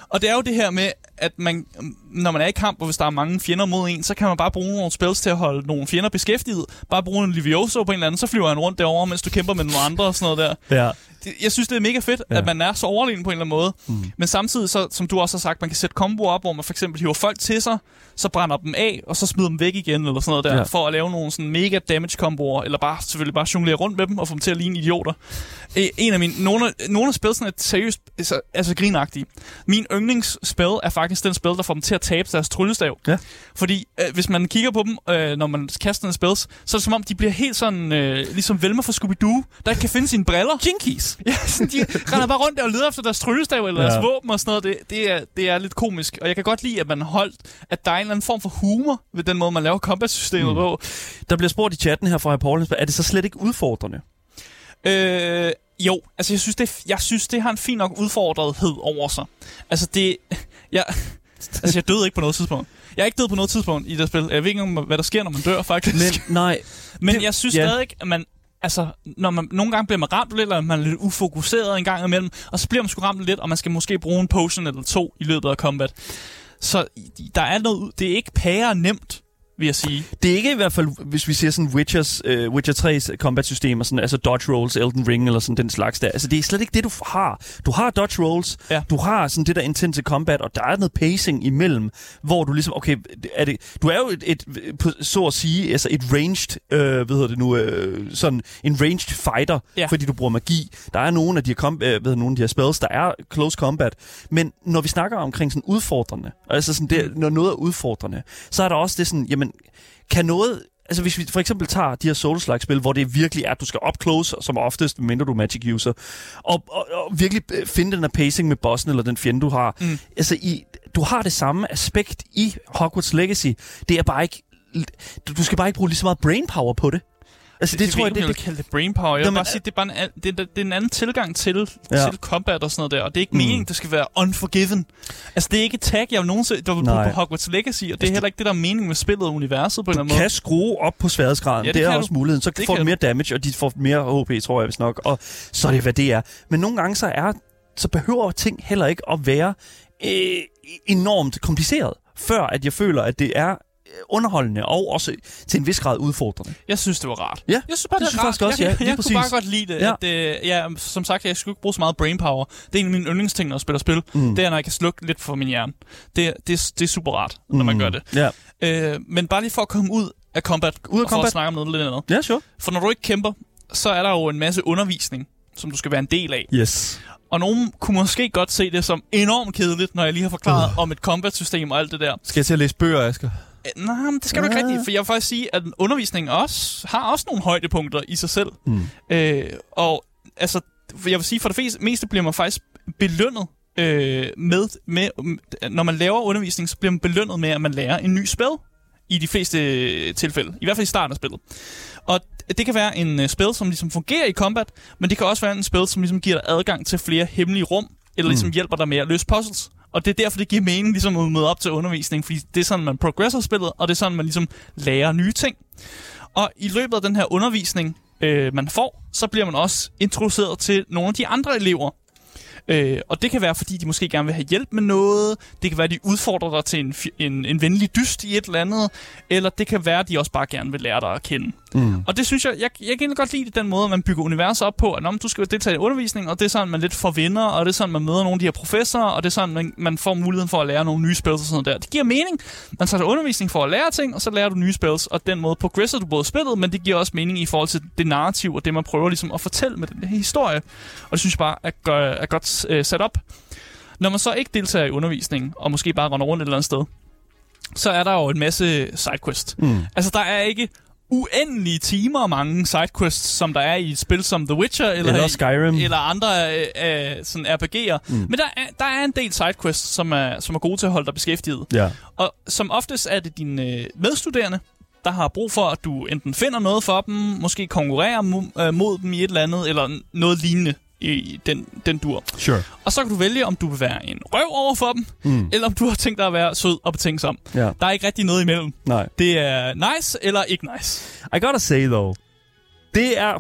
Og det er jo det her med, at man, når man er i kamp, og hvis der er mange fjender mod en, så kan man bare bruge nogle spells til at holde nogle fjender beskæftiget. Bare bruge en Livioso på en eller anden, så flyver han rundt derovre, mens du kæmper med nogle andre og sådan noget der. Ja. Jeg synes, det er mega fedt, Ja. at man er så overlegen på en eller anden måde. Mm. Men samtidig, så, som du også har sagt, man kan sætte komboer op, hvor man for eksempel hiver folk til sig, så brænder dem af, og så smider dem væk igen, eller sådan noget der, Ja. for at lave nogle sådan mega damage komboer, eller bare selvfølgelig bare jonglere rundt med dem, og få dem til at ligne idioter. Øh, En af mine, nogle, af- nogle af spilsene er seriøst, altså, altså grinagtige. Min yndlingsspil er faktisk den spil, der får dem til at tabe deres tryllestav. Ja. Fordi øh, hvis man kigger på dem, øh, når man kaster en spils, så er det som om, de bliver helt sådan, øh, ligesom Velma fra Scooby-Doo, der ikke kan finde sine briller. Jinkies. Ja, sådan, de render bare rundt der og leder efter deres tryllestav eller Ja. deres våben og sådan noget. Det, det, er, det er lidt komisk. Og jeg kan godt lide, at man holdt, at der er en eller anden form for humor ved den måde, man laver combat-systemet mm. på. Der bliver spurgt i chatten her fra Paul, er det så slet ikke udfordrende? Øh, jo, altså jeg synes, det, jeg synes, det har en fin nok udfordrethed over sig. Altså det... Jeg, Altså, jeg døde ikke på noget tidspunkt. Jeg er ikke død på noget tidspunkt i det spil. Jeg ved ikke engang, hvad der sker, når man dør, faktisk. Men nej, Men Det- jeg synes ja. stadig, at man... Altså, når man, nogle gange bliver man ramt lidt, eller man er lidt ufokuseret en gang imellem, og så bliver man sgu ramt lidt, og man skal måske bruge en potion eller to i løbet af combat. Så der er noget... Det er ikke pære nemt, vil jeg sige. det er ikke i hvert fald, hvis vi ser sådan Witchers, uh, Witcher 3's combat-systemer, sådan, altså dodge rolls, Elden Ring eller sådan den slags der. Altså, det er slet ikke det, du har. Du har dodge rolls, Ja. du har sådan det der intense combat, og der er noget pacing imellem, hvor du ligesom, okay, er det, du er jo et, et, så at sige, altså et ranged, øh, hvad hedder det nu, øh, sådan en ranged fighter, Ja. fordi du bruger magi. Der er nogle af de her, com- øh, hvad nogle af de her spells, der er close combat, men når vi snakker omkring sådan udfordrende, altså sådan det, når noget er udfordrende, så er der også det sådan, jamen, kan noget... Altså hvis vi for eksempel tager de her Souls-like-spil, hvor det virkelig er, at du skal up close, som oftest, mindre du er magic user, og, og, og virkelig øh, finde den her pacing med bossen eller den fjende, du har. Mm. Altså, i, du har det samme aspekt i Hogwarts Legacy. Det er bare ikke... Du, skal bare ikke bruge lige så meget brainpower på det. Altså, det, jeg tror jeg, det, det, vil kalde det brainpower. Jeg vil bare sige, det er, bare en, an- det, er, det er en anden tilgang til, Ja. til combat og sådan noget der. Og det er ikke Mm. meningen, det skal være unforgiven. Altså, det er ikke et tag, jeg nogensinde der vil bruge på Hogwarts Legacy, og det er heller ikke det, der er meningen med spillet og universet på en eller anden måde. kan skrue op på sværhedsgraden. Ja, det det, det er også du. muligheden. Så Det får du mere damage, og de får mere HP, tror jeg, hvis nok. Og så er det, hvad det er. Men nogle gange så er så behøver ting heller ikke at være øh, enormt kompliceret, før at jeg føler, at det er underholdende og også til en vis grad udfordrende. Jeg synes, det var rart. Ja, jeg synes bare, det det, jeg rart. faktisk også, jeg, ja, jeg, jeg kunne bare godt lide det. Ja. At, øh, ja, som sagt, jeg skulle ikke bruge så meget brainpower. Det er en af mine yndlingsting, når jeg spiller spil. Mm. Det er, når jeg kan slukke lidt for min hjerne. Det, det, det er super rart, når Mm. man gør det. Ja, Øh, men bare lige for at komme ud af combat, Ud af og for combat. at snakke om noget lidt andet. ja sure. For når du ikke kæmper, så er der jo en masse undervisning, som du skal være en del af. Yes. Og nogen kunne måske godt se det som enormt kedeligt, når jeg lige har forklaret uh. om et combat-system og alt det der. Skal jeg til at læse bøger, Asger? Øh, Nej, men det skal du ikke rigtigt, for jeg vil faktisk sige, at undervisningen også har også nogle højdepunkter i sig selv. Mm. Øh, og altså, jeg vil sige, for det fleste- meste bliver man faktisk belønnet øh, med, med, når man laver undervisning, så bliver man belønnet med, at man lærer en ny spil i de fleste øh, tilfælde. I hvert fald i starten af spillet. Og det kan være en øh, spil, som ligesom fungerer i combat, men det kan også være en spil, som ligesom giver dig adgang til flere hemmelige rum, eller ligesom Mm. hjælper dig med at løse puzzles. Og det er derfor, det giver mening ligesom at møde op til undervisning, fordi det er sådan, man progresser spillet, og det er sådan, man ligesom lærer nye ting. Og i løbet af den her undervisning, øh, man får, så bliver man også introduceret til nogle af de andre elever. Øh, og det kan være, fordi de måske gerne vil have hjælp med noget. Det kan være, de udfordrer dig til en, en, en venlig dyst i et eller andet. Eller det kan være, de også bare gerne vil lære dig at kende. Mm. Og det synes jeg, jeg, jeg kan godt lide den måde, man bygger universet op på. At når du skal deltage i undervisning, og det er sådan, man lidt får venner, og det er sådan, man møder nogle af de her professorer, og det er sådan, man, man får muligheden for at lære nogle nye spils og sådan noget der. Det giver mening. Man tager til undervisning for at lære ting, og så lærer du nye spils, og den måde progresser du både spillet, men det giver også mening i forhold til det narrativ, og det man prøver ligesom at fortælle med den her historie. Og det synes jeg bare er, gør, er godt øh, sat op. Når man så ikke deltager i undervisningen, og måske bare render rundt et eller andet sted, så er der jo en masse sidequests. Mm. Altså, der er ikke uendelige timer mange sidequests, som der er i et spil som The Witcher, eller, Eller i, Skyrim. eller andre øh, øh, sådan RPG'er. Mm. Men der er, der er en del sidequests, som er, som er gode til at holde dig beskæftiget. Ja. Og som oftest er det dine øh, medstuderende, der har brug for, at du enten finder noget for dem, måske konkurrerer mo- øh, mod dem i et eller andet, eller noget lignende i den, den dur. Sure. Og så kan du vælge, om du vil være en røv over for dem, Mm. eller om du har tænkt dig at være sød og betænksom. Ja. Der er ikke rigtig noget imellem. Nej. Det er nice eller ikke nice. I gotta say though, det er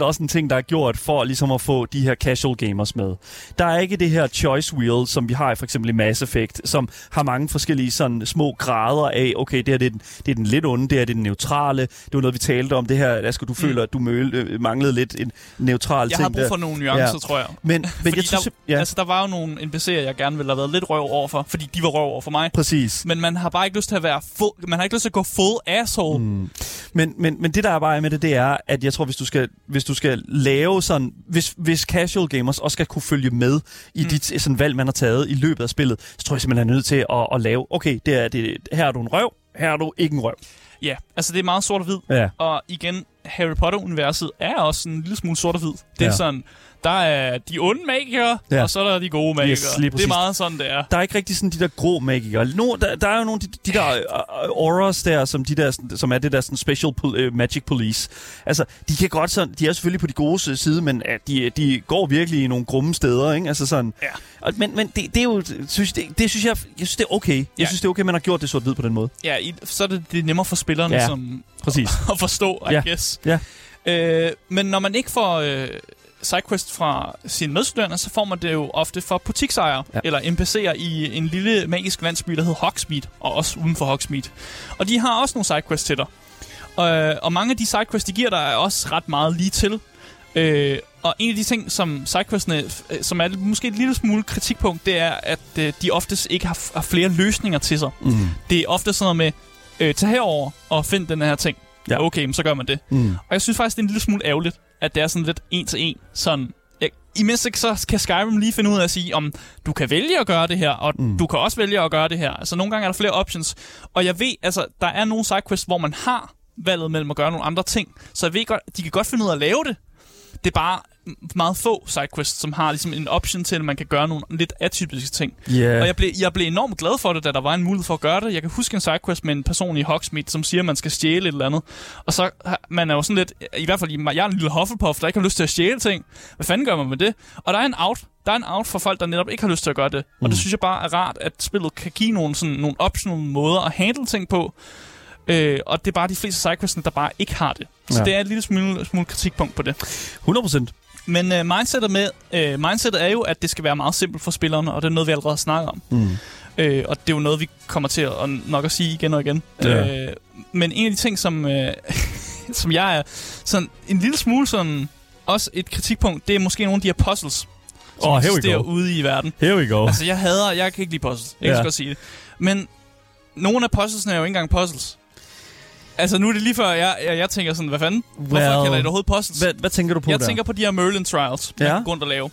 100% også en ting, der er gjort for ligesom at få de her casual gamers med. Der er ikke det her choice wheel, som vi har i for eksempel i Mass Effect, som har mange forskellige sådan små grader af, okay, det her det er, den, det er den lidt onde, det her det er den neutrale. Det var noget, vi talte om, det her, der skal du føler, at du møl, øh, manglede lidt en neutral Jeg ting har brug der. for nogle nuancer, Ja. tror jeg. Men, men Fordi jeg tror, der, ja, altså, der var jo nogle NPC'er, jeg gerne ville have været lidt røv over for, fordi de var røv over for mig. præcis. Men man har bare ikke lyst til at være full, man har ikke lyst til at gå full asshole. Mm. Mm. Men, men, men det, der er bare med det, det er, at jeg tror, hvis du skal, hvis du skal lave sådan... Hvis, hvis casual gamers også skal kunne følge med i mm. Mm. dit sådan, valg, man har taget i løbet af spillet, så tror jeg simpelthen, man er nødt til at, at lave... Okay, det er, det, her er du en røv, her er du ikke en røv. Ja, altså det er meget sort og hvid. Ja. Og igen, Harry Potter-universet er også en lille smule sort og hvid. Det er Ja. sådan, der er de onde magikere, Ja. og så er der de gode magikere. lige det er meget sådan, det er. Der er ikke rigtig sådan de der grå magikere. No, der, der er jo nogle de, de der uh, auras der, som, de der, som er det der sådan special pol- uh, magic police. Altså, de kan godt sådan, de er selvfølgelig på de gode side, men uh, de, de går virkelig i nogle grumme steder, ikke? Altså sådan. Ja. Og, men men det, det, er jo, synes, det, det synes jeg, jeg synes, det er okay. Jeg Ja. synes, det er okay, man har gjort det sort-hvid på den måde. Ja, i, så er det, det er nemmere for spillerne Ja. som, Præcis. at forstå, I Ja. guess. Ja. Øh, men når man ikke får øh, sidequest fra sine medstuderende, så får man det jo ofte fra butiksejere Ja. eller NPC'er i en lille magisk landsby, der hedder Hogsmeade, og også uden for Hogsmeade. Og de har også nogle sidequests til dig. Øh, og mange af de sidequests, de giver dig, er også ret meget lige til. Øh, og en af de ting, som sidequestene, øh, som er måske et lille smule kritikpunkt, det er, at øh, de oftest ikke har, har flere løsninger til sig. Mm. Det er ofte sådan noget med, øh, tag herover og find den her ting. Ja. Ja. Okay, så gør man det. Mm. Og jeg synes faktisk, det er en lille smule ærgerligt, at det er sådan lidt en til en. Sådan, jeg, imens ikke, så kan Skyrim lige finde ud af at sige, om du kan vælge at gøre det her, og mm. du kan også vælge at gøre det her. Altså nogle gange er der flere options. Og jeg ved, altså der er nogle sidequests, hvor man har valget mellem at gøre nogle andre ting. Så jeg ved godt, de kan godt finde ud af at lave det. Det er bare meget få sidequests, som har ligesom en option til, at man kan gøre nogle lidt atypiske ting. Yeah. Og jeg blev, jeg blev enormt glad for det, da der var en mulighed for at gøre det. Jeg kan huske en sidequest med en person i Hogsmeade, som siger, at man skal stjæle et eller andet. Og så man er jo sådan lidt, i hvert fald jeg er en lille Hufflepuff, der ikke har lyst til at stjæle ting. Hvad fanden gør man med det? Og der er en out. Der er en out for folk, der netop ikke har lyst til at gøre det. Og Mm. det synes jeg bare er rart, at spillet kan give nogle, sådan, nogle optional måder at handle ting på. Øh, og det er bare de fleste sidequests, der bare ikke har det. Så Ja. det er et lille smule, smule kritikpunkt på det. 100 procent. Men øh, mindsetet, med, øh, mindsetet er jo, at det skal være meget simpelt for spillerne, og det er noget, vi allerede har snakket om. Mm. Øh, og det er jo noget, vi kommer til at nok at sige igen og igen. Ja. Øh, men en af de ting, som, øh, som jeg er sådan en lille smule sådan, også et kritikpunkt, det er måske nogle af de her puzzles, som Oh, eksisterer ude i verden. Here we go. Altså, jeg hader, jeg kan ikke lide puzzles. Jeg Ja. kan godt sige det. Men nogle af puzzlesene er jo ikke engang puzzles. Altså, nu er det lige før, jeg, jeg, jeg tænker sådan, hvad fanden? Hvorfor Well, kalder I det overhovedet puzzles? Hvad, hvad tænker du på jeg der? tænker på de her Merlin Trials, man Ja. ja. kan gå rundt og lave.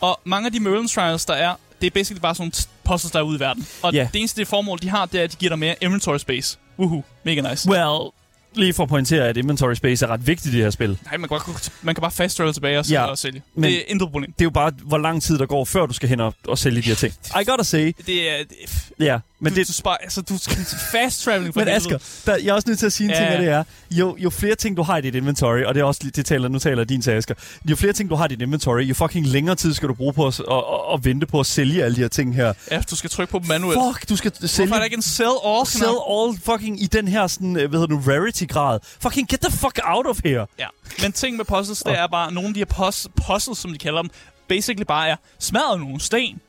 Og mange af de Merlin Trials, der er, det er basically bare sådan nogle puzzles, der er ude i verden. Og Ja. det eneste det formål, de har, det er, at de giver dig mere inventory space. Woohoo. Mega nice. Well, lige for at pointere, at inventory space er ret vigtigt i det her spil. Nej, man kan, godt, man kan bare fast travel tilbage og, Ja, og sælge. Men, det er intet problem. Det er jo bare, hvor lang tid der går, før du skal hen og, og sælge de her ting. I gotta say, Det er... Det, ja. Men du, det, du, sparer, altså, du skal fast traveling for men. Asger, der, jeg er også nødt til at sige en Ja, ting, og det er, jo, jo flere ting du har i dit inventory, og det er også, det taler, nu taler din til Asger, jo flere ting du har i dit inventory, jo fucking længere tid skal du bruge på at, at, at vente på at sælge alle de her ting her. Ja, du skal trykke på dem manuelt. Fuck, du skal sælge... Hvorfor er der ikke en sell all? Sell all fucking i den her sådan, øh, hvad hedder du, rarity-grad. Fucking get the fuck out of here. Ja. Men ting med puzzles, det er bare, nogle af de her puz- puzzles, som de kalder dem, basically bare er smadret nogle sten.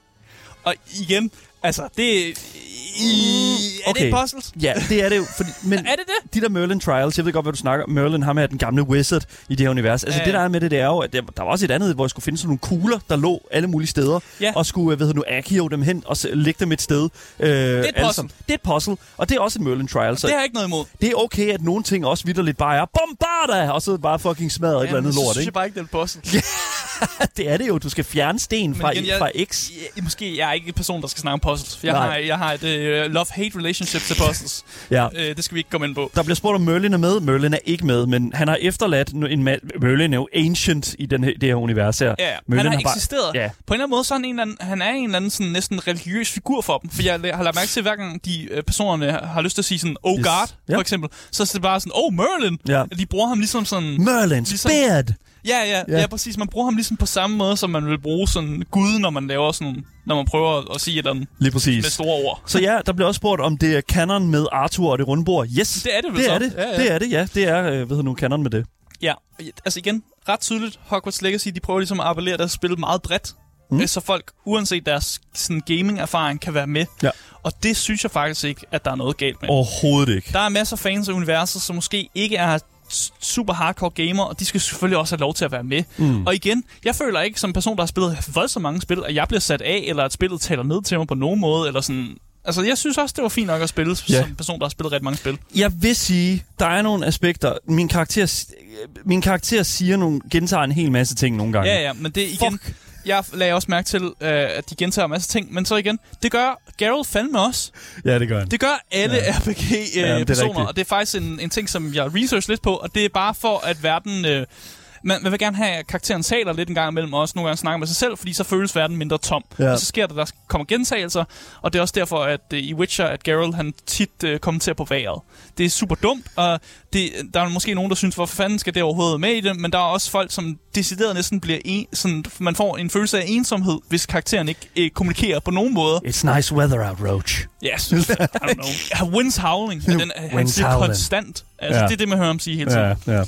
Og igen, altså, det er... Er okay. det puzzles? Ja, det er det jo. Fordi, men Er det det? de der Merlin Trials, jeg ved godt, hvad du snakker om. Merlin, ham er den gamle wizard i det her univers. Altså Ja, det ja. der er med det, det er jo, at der, der var også et andet, hvor jeg skulle finde sådan nogle kugler, der lå alle mulige steder. Ja. Og skulle, hvad hedder nu, Akio dem hen og lægge dem et sted. Øh, det et puzzle. Det er et puzzle, og det er også et Merlin Trial. Så Det har jeg ikke noget imod. det er okay, at nogle ting også vidderligt bare er bombarda, og så bare fucking smadret et eller andet lort, synes ikke? jeg bare ikke, det er et puzzle. det er det jo. Du skal fjerne sten fra, igen, jeg- fra X. Jeg, måske jeg er ikke en person, der skal snakke om puzzles. Jeg Nej. har, jeg har et uh, love-hate relationship til puzzles. Ja. uh, det skal vi ikke komme ind på. Der bliver spurgt, om Merlin er med. Merlin er ikke med, men han har efterladt en ma- Merlin er jo ancient i den her, det her univers her. Ja, Merlin han har, bare- eksisteret. Ja. På en eller anden måde, så er han, en eller anden, han er en eller anden sådan, næsten religiøs figur for dem. For jeg har lagt mærke til, hver gang de øh, personerne har lyst til at sige sådan, oh Yes. god, Ja. for eksempel, så er det bare sådan, oh Merlin. Ja. De bruger ham ligesom sådan... Merlin's Ligesom- beard. Ja, ja, Ja. ja, præcis. Man bruger ham ligesom på samme måde, som man vil bruge sådan Gud, når man laver sådan, når man prøver at, at sige et eller andet Lige med præcis. store ord. Så ja, der bliver også spurgt, om det er canon med Arthur og det runde bord. Yes, Det er det vel det så. er det. Ja, ja. Det er det, ja. Det er, øh, hvad hedder nu, canon med det. Ja, altså igen, ret tydeligt, Hogwarts Legacy, de prøver ligesom at appellere deres spil meget bredt. Mm. Mm. Så folk, uanset deres sådan, gaming-erfaring, kan være med. Ja. Og det synes jeg faktisk ikke, at der er noget galt med. Overhovedet ikke. Der er masser af fans af universet, som måske ikke er super hardcore gamer, og de skal selvfølgelig også have lov til at være med. Mm. Og igen, jeg føler ikke som person, der har spillet voldsomt mange spil, at jeg bliver sat af, eller at spillet taler ned til mig på nogen måde, eller sådan... Altså, jeg synes også, det var fint nok at spille Ja. som person, der har spillet ret mange spil. Jeg vil sige, der er nogle aspekter. Min karakter, min karakter siger nogle, gentager en hel masse ting nogle gange. Ja, ja, men det igen... Fuck. Jeg lagde også mærke til, øh, at de gentager en masse ting, men så igen, det gør Geralt fandme også. Ja, det gør han. Det gør alle Ja. ja. Ja, det er RPG-personer, rigtigt. og det er faktisk en, en ting, som jeg research lidt på, og det er bare for, at verden... Øh, man, man vil gerne have, at karakteren taler lidt en gang imellem, og også nogle gange snakker med sig selv, fordi så føles verden mindre tom. Ja. Og så sker der, der kommer gentagelser, og det er også derfor, at uh, i Witcher, at Geralt han tit uh, kommenterer på vejret. Det er super dumt, og det, der er måske nogen, der synes, hvorfor fanden skal det overhovedet med i det, men der er også folk, som decideret næsten bliver en, sådan, man får en følelse af ensomhed, hvis karakteren ikke uh, kommunikerer på nogen måde. It's nice weather out, Roach. Yes, I don't know. Winds howling, den, han siger howling. konstant. Altså, Ja. det er det, man hører ham sige hele tiden. ja.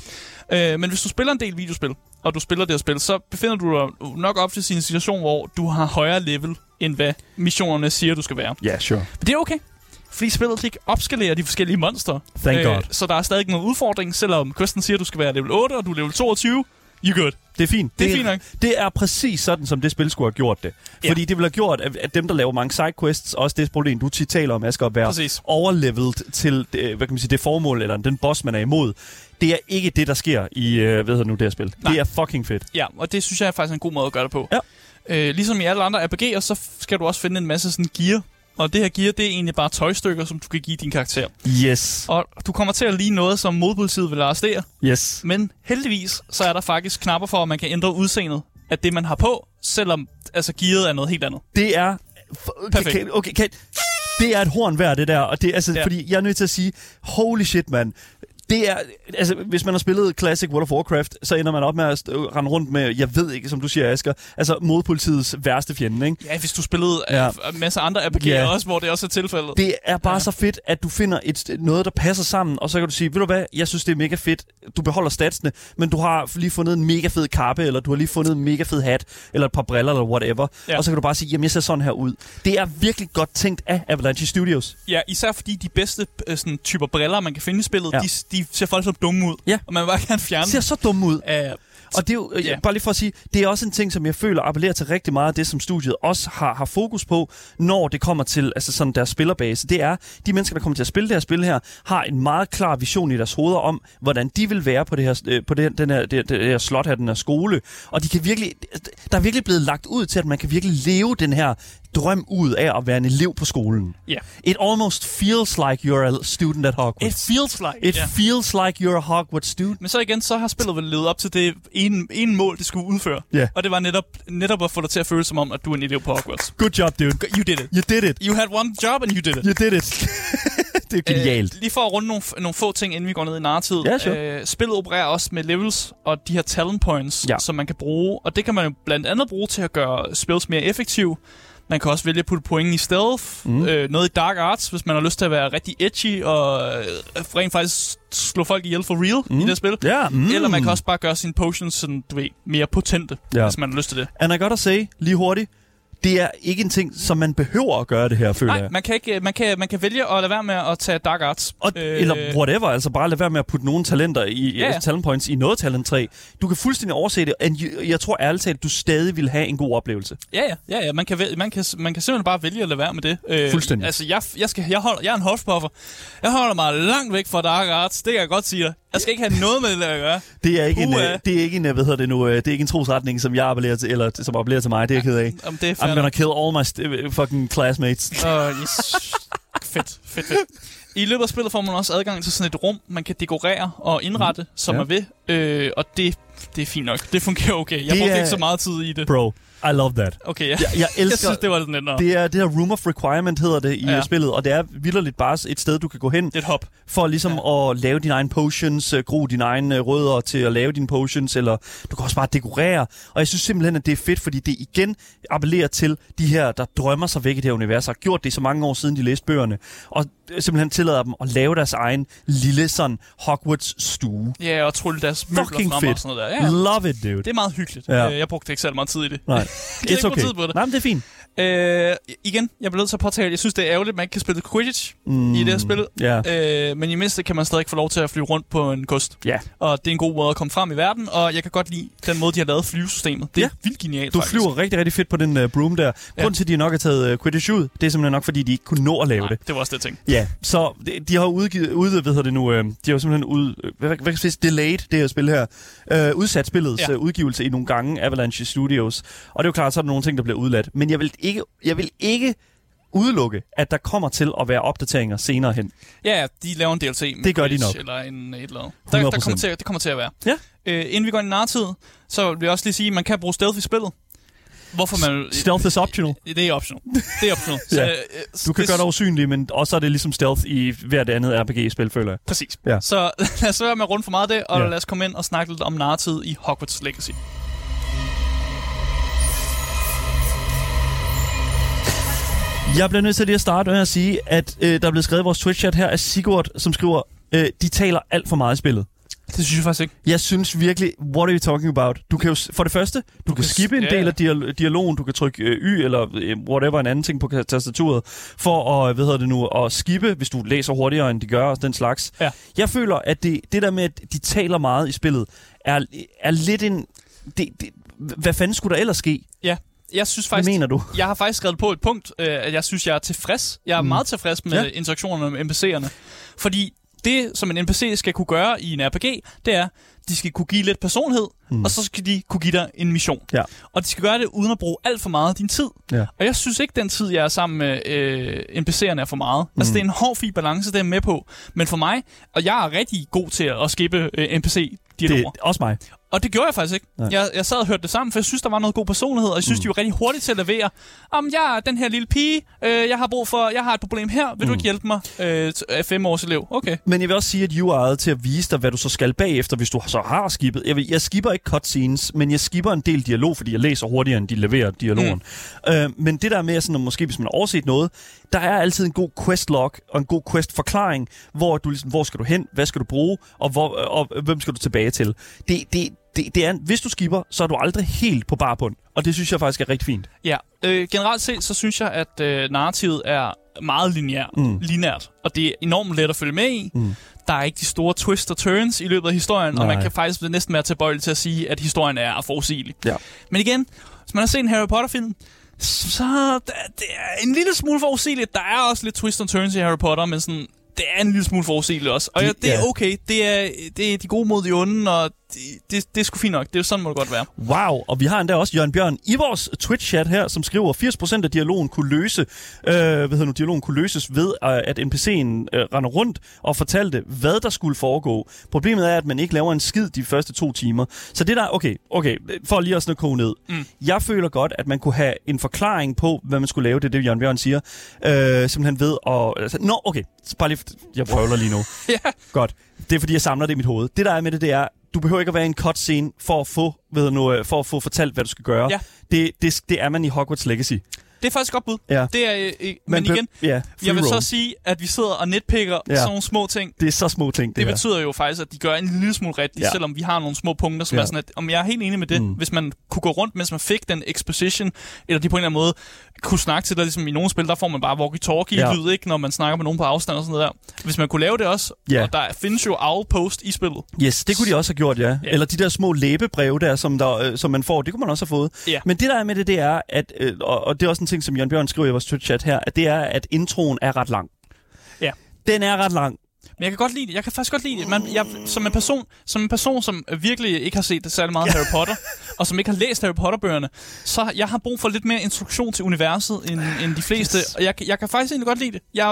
Øh, men hvis du spiller en del videospil, og du spiller det her spil, så befinder du dig nok op til en situation, hvor du har højere level, end hvad missionerne siger, du skal være. Ja, sure. Men det er okay. Fordi spillet ikke opskalerer de forskellige monstre. Thank God. Så der er stadig nogen udfordring, selvom questen siger, at du skal være level 8, og du er level 22. You good. Det er fint. Det er fint nok. Det er præcis sådan, som det spil skulle have gjort det. Ja. Fordi det ville have gjort, at at dem, der laver mange sidequests, også det problem, du tit taler om, Asger, at være Præcis. overleveled til det, hvad kan man sige, det formål, eller den boss, man er imod. Det er ikke det, der sker i, øh, hvad hedder nu det her spil. Nej. Det er fucking fedt. Ja, og det synes jeg er faktisk en god måde at gøre det på. Ja. Øh, ligesom i alle andre RPG'er, så skal du også finde en masse sådan gear. Og det her gear, det er egentlig bare tøjstykker, som du kan give din karakter. Yes. Og du kommer til at lige noget, som modpolitiet vil arrestere. Yes. Men heldigvis, så er der faktisk knapper for, at man kan ændre udseendet af det, man har på, selvom altså, gearet er noget helt andet. Det er... Perfekt. Kan, okay, kan, det er et horn værd, det der. Og det, altså, ja. Fordi jeg er nødt til at sige, holy shit, mand. Det er, altså, hvis man har spillet Classic World of Warcraft, så ender man op med at rende rundt med, jeg ved ikke, som du siger, Asger, altså modpolitiets værste fjende, ikke? Ja, hvis du spillede Ja. ja. en masse andre RPG'er Ja. også, hvor det også er tilfældet. Det er bare Ja. så fedt, at du finder et, noget, der passer sammen, og så kan du sige, ved du hvad, jeg synes, det er mega fedt. Du beholder statsene, men du har lige fundet en mega fed kappe, eller du har lige fundet en mega fed hat, eller et par briller, eller whatever. Ja. Og så kan du bare sige, jamen jeg ser sådan her ud. Det er virkelig godt tænkt af Avalanche Studios. Ja, især fordi de bedste øh, sådan, typer briller, man kan finde i spillet, ja. Ja. de, de ser folk så dumme ud. Ja. Og man vil bare gerne fjerne ser så dumme ud. af... Og det er jo, Ja. ja. bare lige for at sige, det er også en ting, som jeg føler appellerer til rigtig meget af det, som studiet også har, har fokus på, når det kommer til altså sådan deres spillerbase. Det er, de mennesker, der kommer til at spille det her spil her, har en meget klar vision i deres hoveder om, hvordan de vil være på det her, øh, på det, den her, det, det her slot her, den her skole. Og de kan virkelig, der er virkelig blevet lagt ud til, at man kan virkelig leve den her drøm ud af at være en elev på skolen. Ja. It almost feels like you're a student at Hogwarts. It feels like. It ja. feels like you're a Hogwarts student. Men så igen, så har spillet vel levet op til det ene, ene mål, det skulle udføre. Ja. Og det var netop, netop at få dig til at føle som om, at du er en elev på Hogwarts. Good job, dude. You did it. You did it. You had one job, and you did it. You did it. det er genialt. Øh, lige for at runde nogle, nogle få ting, inden vi går ned i narrativet. Ja, sure. øh, spillet opererer også med levels og de her talent points, Ja. som man kan bruge. Og det kan man jo blandt andet bruge til at gøre spills mere effektive. Man kan også vælge at putte point i stealth, mm. øh, noget i dark arts, hvis man har lyst til at være rigtig edgy og øh, rent faktisk slå folk ihjel for real mm. i det spil. Ja, mm. Eller man kan også bare gøre sine potions sådan, du ved, mere potente, Ja. hvis man har lyst til det. And I gotta say, lige hurtigt, det er ikke en ting, som man behøver at gøre det her, føler Nej, jeg. man kan, ikke, man, kan, man kan vælge at lade være med at tage dark arts. Og, øh, eller whatever, altså bare lad være med at putte nogle talenter i, Ja, ja. ja. talent points i noget talent 3. Du kan fuldstændig overse det, og jeg, tror ærligt talt, du stadig vil have en god oplevelse. Ja, ja, ja, ja. Man, kan, man, kan, man kan simpelthen bare vælge at lade være med det. Øh, Fuldstændig. Altså, jeg, jeg, skal, jeg, holder, jeg er en hofpuffer. Jeg holder mig langt væk fra Dark Arts. Det kan jeg godt sige dig. Jeg skal ikke have noget med det der at gøre. Det er ikke, en, øh, det er ikke en, øh, hvad hedder det nu, øh, det er ikke en trosretning, som jeg appellerer til, eller som appellerer til mig, det er jeg ked af. Om det er I'm gonna kill all my st- fucking classmates. Uh, yes. fedt, fedt, fedt. I løbet af spillet får man også adgang til sådan et rum, man kan dekorere og indrette, mm. som Ja. man vil. Øh, og det, det er fint nok. Det fungerer okay. Jeg Det brugte er- ikke så meget tid i det. Bro, I love that. Okay, ja. Jeg, jeg Jeg elsker... synes, det var lidt nemmere. det er det her Room of Requirement, hedder det i Ja. spillet, og det er vildt bare et sted, du kan gå hen Det er et hop. for ligesom ja. at lave dine egne potions, øh, gro dine egne øh, rødder til at lave dine potions, eller du kan også bare dekorere. Og jeg synes simpelthen, at det er fedt, fordi det igen appellerer til de her, der drømmer sig væk i det her univers, og har gjort det i så mange år siden, de læste bøgerne, og simpelthen tillader dem at lave deres egen lille sådan Hogwarts-stue. Ja, og trylle deres møbler Fucking frem og fedt. sådan noget der. Ja, Love it, dude. det er meget hyggeligt. Ja. Øh, Jeg brugte ikke særlig meget tid i det. Nej, it's ikke bruge okay. tid på det. Nej, men det er fint. Øh, igen, jeg bliver nødt til at påtale, jeg synes, det er ærgerligt, at man ikke kan spille Quidditch mm, i det her spil. Ja. Øh, men i mindste kan man stadig få lov til at flyve rundt på en kost. Ja. Og det er en god måde at komme frem i verden, og jeg kan godt lide den måde, de har lavet flyvesystemet. Det er Ja. vildt genialt, Du faktisk. flyver rigtig, rigtig fedt på den uh, broom der. Grunden til, at de nok har taget uh, Quidditch ud, det er simpelthen nok, fordi de ikke kunne nå at lave Nej, det. det var også det ting. Ja, så de, de har udgivet, ud, hvad det nu, øh, de har jo simpelthen ud, øh, hvad, hvad kan jeg sige, delayed det her spil her, øh, udsat spillets Ja. ja. øh, udgivelse i nogle gange, Avalanche Studios. Og det er jo klart, så er der nogle ting, der bliver udladt. Men jeg vil ikke, jeg vil ikke udelukke, at der kommer til at være opdateringer senere hen. Ja, de laver en DLC. Med Det gør de nok. Eller en, et eller andet. Der, der 100%. kommer til, det kommer til at være. Ja. Øh, inden vi går ind i narratid, så vil jeg også lige sige, at man kan bruge stealth i spillet. Hvorfor man... Stealth is optional. Det er optional. Det er optional. Ja. øh, Du kan det, gøre dig usynlig, men også er det ligesom stealth i hvert andet RPG-spil, føler jeg. Præcis. Ja. Så lad os være med at runde for meget af det, og Ja. lad os komme ind og snakke lidt om narratid i Hogwarts Legacy. Jeg bliver nødt til lige at starte med at sige, at øh, der er blevet skrevet i vores Twitch-chat her af Sigurd, som skriver, øh, de taler alt for meget i spillet. Det synes jeg faktisk ikke. Jeg synes virkelig, what are you talking about? Du kan jo, for det første, du, du kan kan skippe en ja, del af dial- dialogen, du kan trykke øh, Y eller øh, whatever en anden ting på tastaturet, for at, hvad hedder det nu, at skippe, hvis du læser hurtigere, end de gør, og den slags. Ja. Jeg føler, at det, det der med, at de taler meget i spillet, er, er lidt en... Det, det, hvad fanden skulle der ellers ske? Ja, jeg synes Hvad faktisk... mener du? Jeg har faktisk skrevet på et punkt, øh, at jeg synes, jeg er tilfreds. Jeg er mm. meget tilfreds med ja. interaktionerne med NPC'erne. Fordi det, som en NPC skal kunne gøre i en RPG, det er, de skal kunne give lidt personlighed, mm. og så skal de kunne give dig en mission. Ja. Og de skal gøre det uden at bruge alt for meget af din tid. Ja. Og jeg synes ikke, den tid, jeg er sammen med øh, NPC'erne er for meget. Mm. Altså, det er en hård, fin balance, det er med på. Men for mig, og jeg er rigtig god til at skippe øh, NPC-dialoger. Det er også mig. Og det gjorde jeg faktisk ikke. Nej. Jeg, jeg sad og hørte det sammen, for jeg synes, der var noget god personlighed, og jeg synes, mm. de var rigtig hurtige til at levere. Om jeg er den her lille pige, øh, jeg har brug for, jeg har et problem her, vil mm. du ikke hjælpe mig? Øh, er fem års elev. Okay. Men jeg vil også sige, at UI'et til at vise dig, hvad du så skal bagefter, hvis du så har skibet. Jeg, vil, jeg skipper ikke cutscenes, men jeg skipper en del dialog, fordi jeg læser hurtigere, end de leverer dialogen. Mm. Øh, men det der med, sådan, at måske hvis man har overset noget, der er altid en god questlog og en god quest-forklaring, hvor du ligesom, hvor skal du hen, hvad skal du bruge, og, hvor, og hvem skal du tilbage til. Det, det, det, det er, hvis du skipper, så er du aldrig helt på barbund. Og det synes jeg faktisk er rigtig fint. Ja, øh, generelt set, så synes jeg, at øh, narrativet er meget lineært, mm. lineært, og det er enormt let at følge med i. Mm. Der er ikke de store twists og turns i løbet af historien, Nej. og man kan faktisk næsten være tilbøjelig til at sige, at historien er forudsigelig. Ja. Men igen, hvis man har set en Harry Potter-film, så det det er en lille smule forudsigeligt. Der er også lidt twists og turns i Harry Potter, men sådan, det er en lille smule forudsigeligt også. Og De- ja, det er okay. Det er, det er de gode mod de onde, og det, det, det er sgu fint nok. Det er sådan, må det godt være. Wow, og vi har endda også Jørgen Bjørn i vores Twitch-chat her, som skriver, at 80% af dialogen kunne løse, øh, hvad hedder nu, dialogen kunne løses ved, øh, at NPC'en øh, render rundt og fortalte, hvad der skulle foregå. Problemet er, at man ikke laver en skid de første to timer. Så det der, okay, okay, for lige at sådan at koge ned. Mm. Jeg føler godt, at man kunne have en forklaring på, hvad man skulle lave, det er det, Jørgen Bjørn siger. Øh, simpelthen ved at... Altså, Nå, okay, så bare lige, jeg prøver lige nu. ja. Godt. Det er fordi, jeg samler det i mit hoved. Det der er med det, det er, du behøver ikke at være i en cutscene for at få, ved nu, øh, for at få fortalt, hvad du skal gøre. Ja. Det, det, det er man i Hogwarts Legacy. Det er faktisk godt bud. Ja. Det er, øh, men be- igen, ja, jeg vil roam. så sige, at vi sidder og netpicker Ja. ja. sådan nogle små ting. Det er så små ting, det, Det her. betyder jo faktisk, at de gør en lille smule rigtigt, Ja. ja. selvom vi har nogle små punkter, som Ja. ja. er sådan, at om jeg er helt enig med det, mm. hvis man kunne gå rundt, mens man fik den exposition, eller de på en eller anden måde kunne snakke til dig, ligesom i nogle spil, der får man bare walkie-talkie-lyd, ikke, når man snakker med nogen på afstand og sådan noget der. Hvis man kunne lave det også, Ja. og der findes jo Owlpost i spillet. Yes, det kunne de også have gjort, ja. ja. Ja. Eller de der små læbebreve der, som, der, øh, som man får, det kunne man også have fået. Ja. Men det der er med det, det er, at, øh, og, og det er også en ting, som Jørgen Bjørn skriver i vores Twitch-chat her, at det er, at introen er ret lang. Ja. Den er ret lang. Men jeg kan godt lide det. Jeg kan faktisk godt lide det. Man, jeg, som, en person, som en person, som virkelig ikke har set særlig meget Harry Potter, og som ikke har læst Harry Potter-bøgerne, så jeg har brug for lidt mere introduktion til universet end, end de fleste. Yes. Og jeg, jeg kan faktisk egentlig godt lide det. Jeg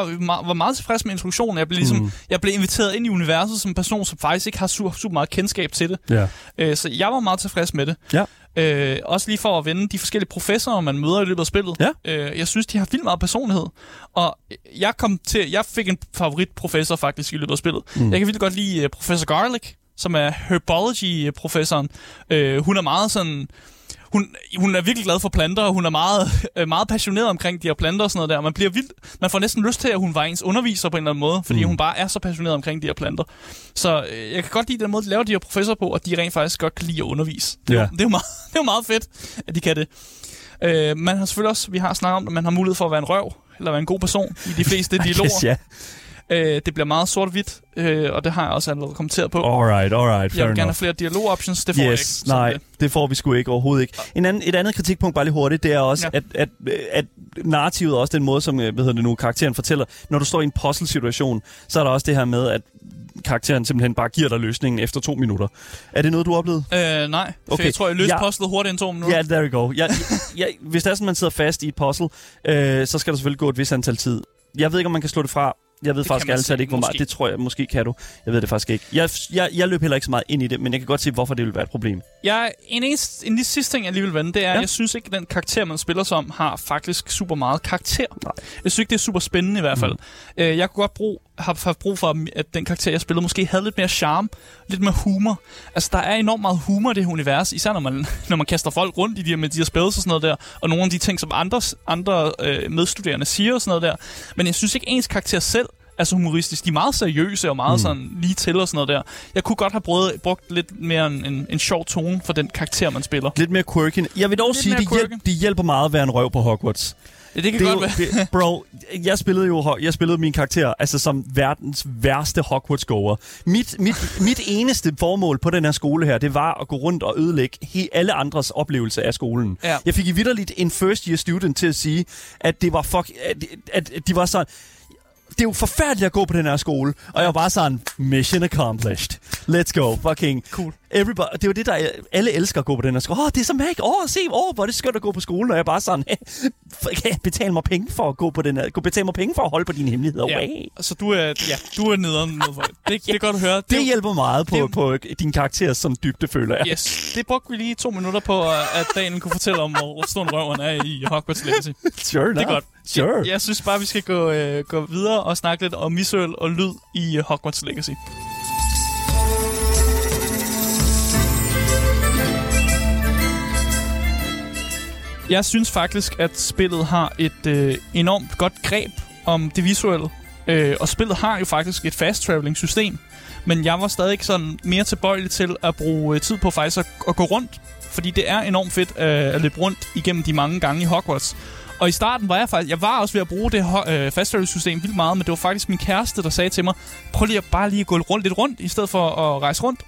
var meget tilfreds med introduktionen. Jeg blev, ligesom, mm. jeg blev inviteret ind i universet som en person, som faktisk ikke har super, super meget kendskab til det. Ja. Øh, så jeg var meget tilfreds med det. Ja. Øh, også lige for at vende de forskellige professorer, man møder i løbet af spillet. Ja. Øh, jeg synes, de har vildt meget personlighed. Og jeg kom til, jeg fik en favoritprofessor faktisk i løbet af spillet. Mm. Jeg kan vildt godt lide uh, professor Garlic, som er herbology-professoren. Øh, hun er meget sådan... Hun, hun er virkelig glad for planter, og hun er meget, øh, meget passioneret omkring de her planter og sådan noget der. Man bliver vildt, man får næsten lyst til, at hun var ens underviser på en eller anden måde, fordi mm. hun bare er så passioneret omkring de her planter. Så øh, jeg kan godt lide den måde, de laver de her professorer på, og de rent faktisk godt kan lide at undervise. Det, er, Ja. jo- det, er, jo meget, det er jo meget fedt, at de kan det. Øh, man har selvfølgelig også, vi har snakket om, at man har mulighed for at være en røv, eller være en god person i de fleste dialoger. Yes, ja. Øh, det bliver meget sort-hvidt, øh, og det har jeg også allerede kommenteret på. Alright, alright, fair jeg vil gerne have enough. flere dialog-options, det får jeg ikke. Yes, Sådan nej, det. det får vi sgu ikke overhovedet ikke. En anden, et andet kritikpunkt, bare lige hurtigt, det er også, ja. Ja. at, at, at narrativet også den måde, som øh, hvad hedder det nu, karakteren fortæller. Når du står i en puzzle-situation, så er der også det her med, at karakteren simpelthen bare giver dig løsningen efter to minutter. Er det noget, du har oplevet? Øh, nej, for Okay, jeg tror, jeg løste jeg- puzzlet hurtigt end to minutter. Ja, yeah, there we go. Jeg, jeg, hvis det er sådan, man sidder fast i et puzzle, øh, så skal der selvfølgelig gå et vis antal tid. Jeg ved ikke, om man kan slå det fra. Jeg ved Det faktisk altid ikke, hvor meget. Det tror jeg, måske kan du. Jeg ved det faktisk ikke. Jeg, jeg, jeg løb heller ikke så meget ind i det, men jeg kan godt se, hvorfor det vil være et problem. Jeg, en, eneste, en af de sidste ting, jeg lige vil vende, det er. Ja. jeg synes ikke, at den karakter, man spiller som, har faktisk super meget karakter. Nej. Jeg synes ikke, det er super spændende i hvert fald. Mm. Øh, jeg kunne godt bruge, have haft brug for, at den karakter, jeg spillede, måske havde lidt mere charme, lidt mere humor. Altså, der er enormt meget humor i det her univers, især når man, når man kaster folk rundt i de her, med de her spells og sådan noget der, og nogle af de ting, som andre, andre øh, medstuderende siger og sådan noget der. Men jeg synes ikke, ens karakter selv er så humoristisk. De er meget seriøse og meget mm. sådan lige til og sådan noget der. Jeg kunne godt have brugt, brugt lidt mere en, en, en sjov tone for den karakter, man spiller. Lidt mere quirky. Jeg vil dog Lidt sige, det, hjælp, det hjælper meget at være en røv på Hogwarts. Ja, det kan Det godt jo, være. det, bro, jeg spillede jo jeg spillede min karakter altså som verdens værste Hogwarts-goer. Mit, mit, mit eneste formål på den her skole her, det var at gå rundt og ødelægge he, alle andres oplevelse af skolen. Ja. Jeg fik i vidderligt en first year student til at sige, at det var fuck, at, at, at de var sådan, det er jo forfærdeligt at gå på den her skole. Og jeg var bare sådan, mission accomplished. Let's go. Fucking Cool. Everybody, det er jo det, der alle elsker at gå på den her skole. Åh, oh, det er så magisk. Åh, oh, se, oh, hvor er det skønt at gå på skolen. Og jeg er bare sådan, kan jeg betale mig penge for at gå på den her, kunne betale mig penge for at holde på dine hemmeligheder. Ja. Så du er, ja, du er nederen. ned for det. Det, det er godt at høre. Det hjælper meget på, det- på din karakter som dybde, føler jeg. Yes, det brugte vi lige to minutter på, at Daniel kunne fortælle om, hvor stor en røv han er i Hogwarts Legacy. Sure Det er godt. Sure. Jeg, jeg synes bare, vi skal gå, øh, gå videre og snakke lidt om visuel og lyd i Hogwarts Legacy. Jeg synes faktisk, at spillet har et øh, enormt godt greb om det visuelle. Øh, og spillet har jo faktisk et fast traveling system. Men jeg var stadig sådan mere tilbøjelig til at bruge øh, tid på faktisk at, at gå rundt. Fordi det er enormt fedt øh, at løbe rundt igennem de mange gange i Hogwarts. Og i starten var jeg faktisk... Jeg var også ved at bruge det øh, system vildt meget, men det var faktisk min kæreste, der sagde til mig, prøv lige at bare lige at gå rundt lidt rundt, i stedet for at rejse rundt.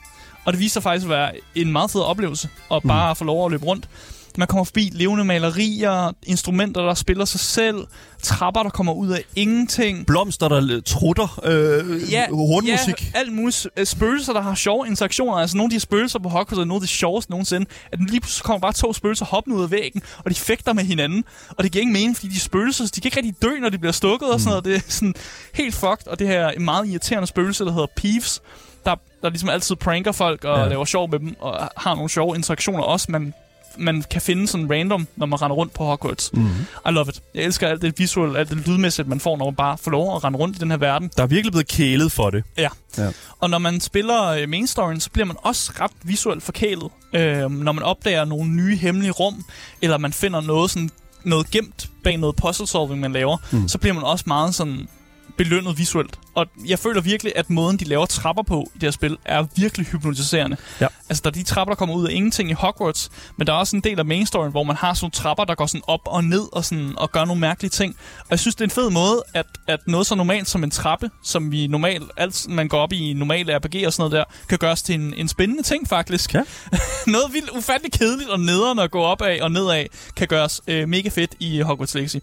Og det viste sig faktisk at være en meget fed oplevelse, at bare få lov at løbe rundt. Man kommer forbi levende malerier, instrumenter, der spiller sig selv, trapper, der kommer ud af ingenting. Blomster, der trutter, øh, Ja, hornmusik. Ja, alt muligt. Øh, Spøgelser, der har sjove interaktioner. Altså nogle af de spøgelser på Hogwarts er nogle af de sjoveste nogensinde. At lige pludselig kommer bare to spøgelser hoppende ud af væggen, og de fægter med hinanden. Og det giver ingen mening, fordi de spøgelser, de kan ikke rigtig dø, når de bliver stukket og sådan noget. Det er sådan helt fucked. Og det her en meget irriterende spøgelse, der hedder Peeves, der, der ligesom altid pranker folk og ja. laver sjov med dem, og har nogle sjove interaktioner også, men man kan finde sådan random, når man render rundt på Hogwarts. Mm. I love it. Jeg elsker alt det visuelle, alt det lydmæssigt, man får, når man bare får lov at rende rundt i den her verden. Der er virkelig blevet kælet for det. Ja. Ja. Og når man spiller øh, main storyen, så bliver man også ret visuelt forkælet. Øh, når man opdager nogle nye hemmelige rum, eller man finder noget, sådan, noget gemt bag noget puzzle solving, man laver, mm. så bliver man også meget sådan belønnet visuelt. Og jeg føler virkelig, at måden, de laver trapper på i det her spil, er virkelig hypnotiserende. Ja. Altså, der er de trapper, der kommer ud af ingenting i Hogwarts, men der er også en del af main storyen, hvor man har sådan trapper, der går sådan op og ned og, sådan, og gør nogle mærkelige ting. Og jeg synes, det er en fed måde, at, at noget så normalt som en trappe, som vi normalt, alt man går op i normale RPG og sådan noget der, kan gøres til en, en spændende ting faktisk. Ja. noget vildt ufatteligt kedeligt og nederen at gå op af og ned af, kan gøres øh, mega fedt i Hogwarts Legacy.